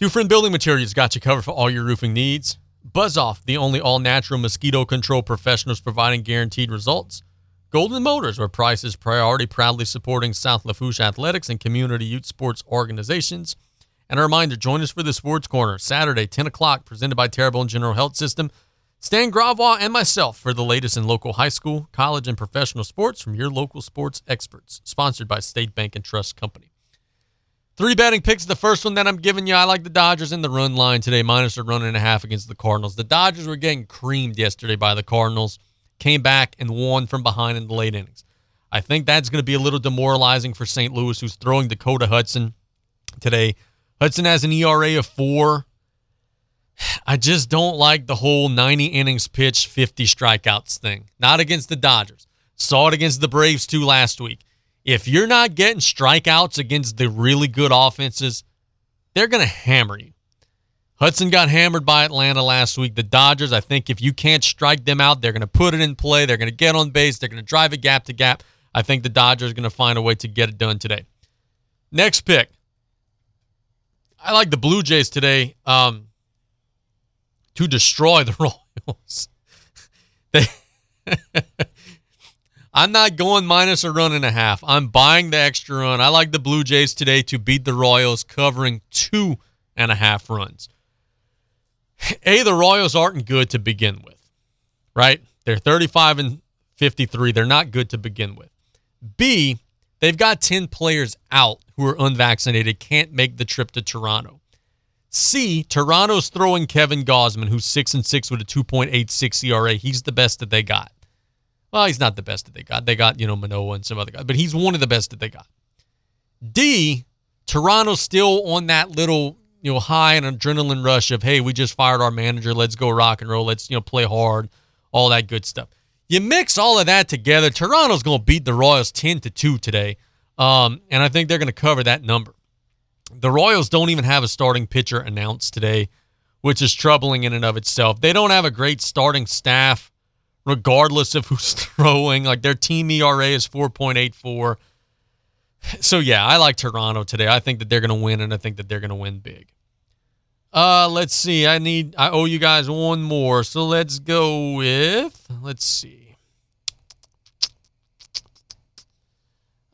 Dufresne Building Materials got you covered for all your roofing needs. Buzz Off, the only all natural mosquito control professionals providing guaranteed results. Golden Motors, where price is priority, proudly supporting South Lafourche athletics and community youth sports organizations. And a reminder join us for the Sports Corner, Saturday, 10 o'clock, presented by Terrebonne General Health System. Stan Gravois and myself for the latest in local high school, college, and professional sports from your local sports experts. Sponsored by State Bank and Trust Company. Three betting picks. The first one that I'm giving you, I like the Dodgers in the run line today, minus a run and a half against the Cardinals. The Dodgers were getting creamed yesterday by the Cardinals, came back and won from behind in the late innings. I think that's going to be a little demoralizing for St. Louis, who's throwing Dakota Hudson today. Hudson has an ERA of four. I just don't like the whole 90 innings pitch, 50 strikeouts thing. Not against the Dodgers. Saw it against the Braves too last week if you're not getting strikeouts against the really good offenses, they're going to hammer you. Hudson got hammered by Atlanta last week. The Dodgers, I think if you can't strike them out, they're going to put it in play. They're going to get on base. They're going to drive a gap to gap. I think the Dodgers are going to find a way to get it done today. Next pick. I like the Blue Jays today um, to destroy the Royals. they I'm not going minus a run and a half. I'm buying the extra run. I like the Blue Jays today to beat the Royals, covering two and a half runs. A, the Royals aren't good to begin with, right? They're 35 and 53. They're not good to begin with. B, they've got 10 players out who are unvaccinated, can't make the trip to Toronto. C, Toronto's throwing Kevin Gausman, who's 6 and 6 with a 2.86 ERA. He's the best that they got. Well, he's not the best that they got. They got, you know, Manoah and some other guys, but he's one of the best that they got. D, Toronto's still on that little, you know, high and adrenaline rush of, hey, we just fired our manager. Let's go rock and roll. Let's, you know, play hard, all that good stuff. You mix all of that together, Toronto's going to beat the Royals 10 to 2 today. Um, and I think they're going to cover that number. The Royals don't even have a starting pitcher announced today, which is troubling in and of itself. They don't have a great starting staff, regardless of who's throwing. Like their team ERA is 4.84. So yeah, I like Toronto today. I think that they're going to win, and I think that they're going to win big. Uh, let's see. I need. I owe you guys one more. So let's go with. Let's see.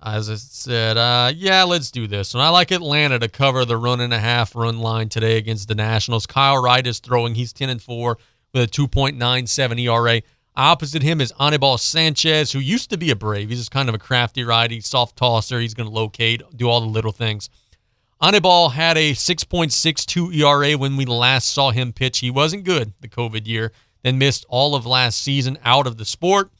As I said, uh, yeah, let's do this. And I like Atlanta to cover the run and a half run line today against the Nationals. Kyle Wright is throwing. He's 10 and 4 with a 2.97 ERA. Opposite him is Anibal Sanchez, who used to be a Brave. He's just kind of a crafty righty, soft tosser. He's going to locate, do all the little things. Anibal had a 6.62 ERA when we last saw him pitch. He wasn't good the COVID year, then missed all of last season out of the sport.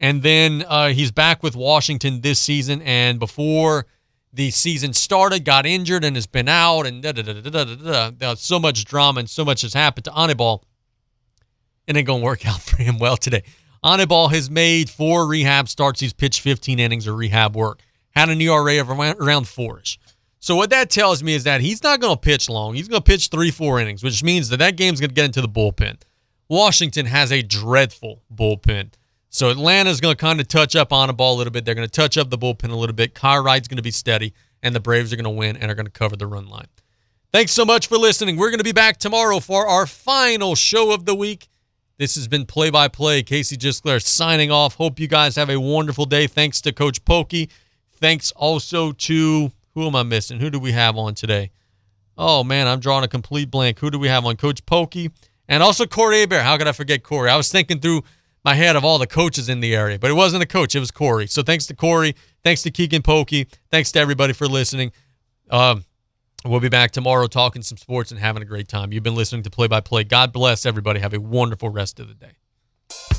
And then uh, he's back with Washington this season. And before the season started, got injured and has been out. And da da da da da da. da. So much drama and so much has happened to Anibal. It ain't going to work out for him well today. Anibal has made four rehab starts. He's pitched 15 innings of rehab work. Had an ERA of around four-ish. So what that tells me is that he's not going to pitch long. He's going to pitch three, four innings, which means that that game's going to get into the bullpen. Washington has a dreadful bullpen. So Atlanta's going to kind of touch up on a ball a little bit. They're going to touch up the bullpen a little bit. Kyle Wright's going to be steady, and the Braves are going to win and are going to cover the run line. Thanks so much for listening. We're going to be back tomorrow for our final show of the week. This has been Play by Play. Casey Gisclair signing off. Hope you guys have a wonderful day. Thanks to Coach Polkey. Thanks also to who am I missing? Who do we have on today? Oh man, I'm drawing a complete blank. Who do we have on? Coach Polkey and also Corey Hebert. How could I forget Corey? I was thinking through my head of all the coaches in the area, but it wasn't a coach. It was Corey. So thanks to Corey. Thanks to Keagan Polkey. Thanks to everybody for listening. Um, we'll be back tomorrow talking some sports and having a great time. You've been listening to Play by Play. God bless everybody. Have a wonderful rest of the day.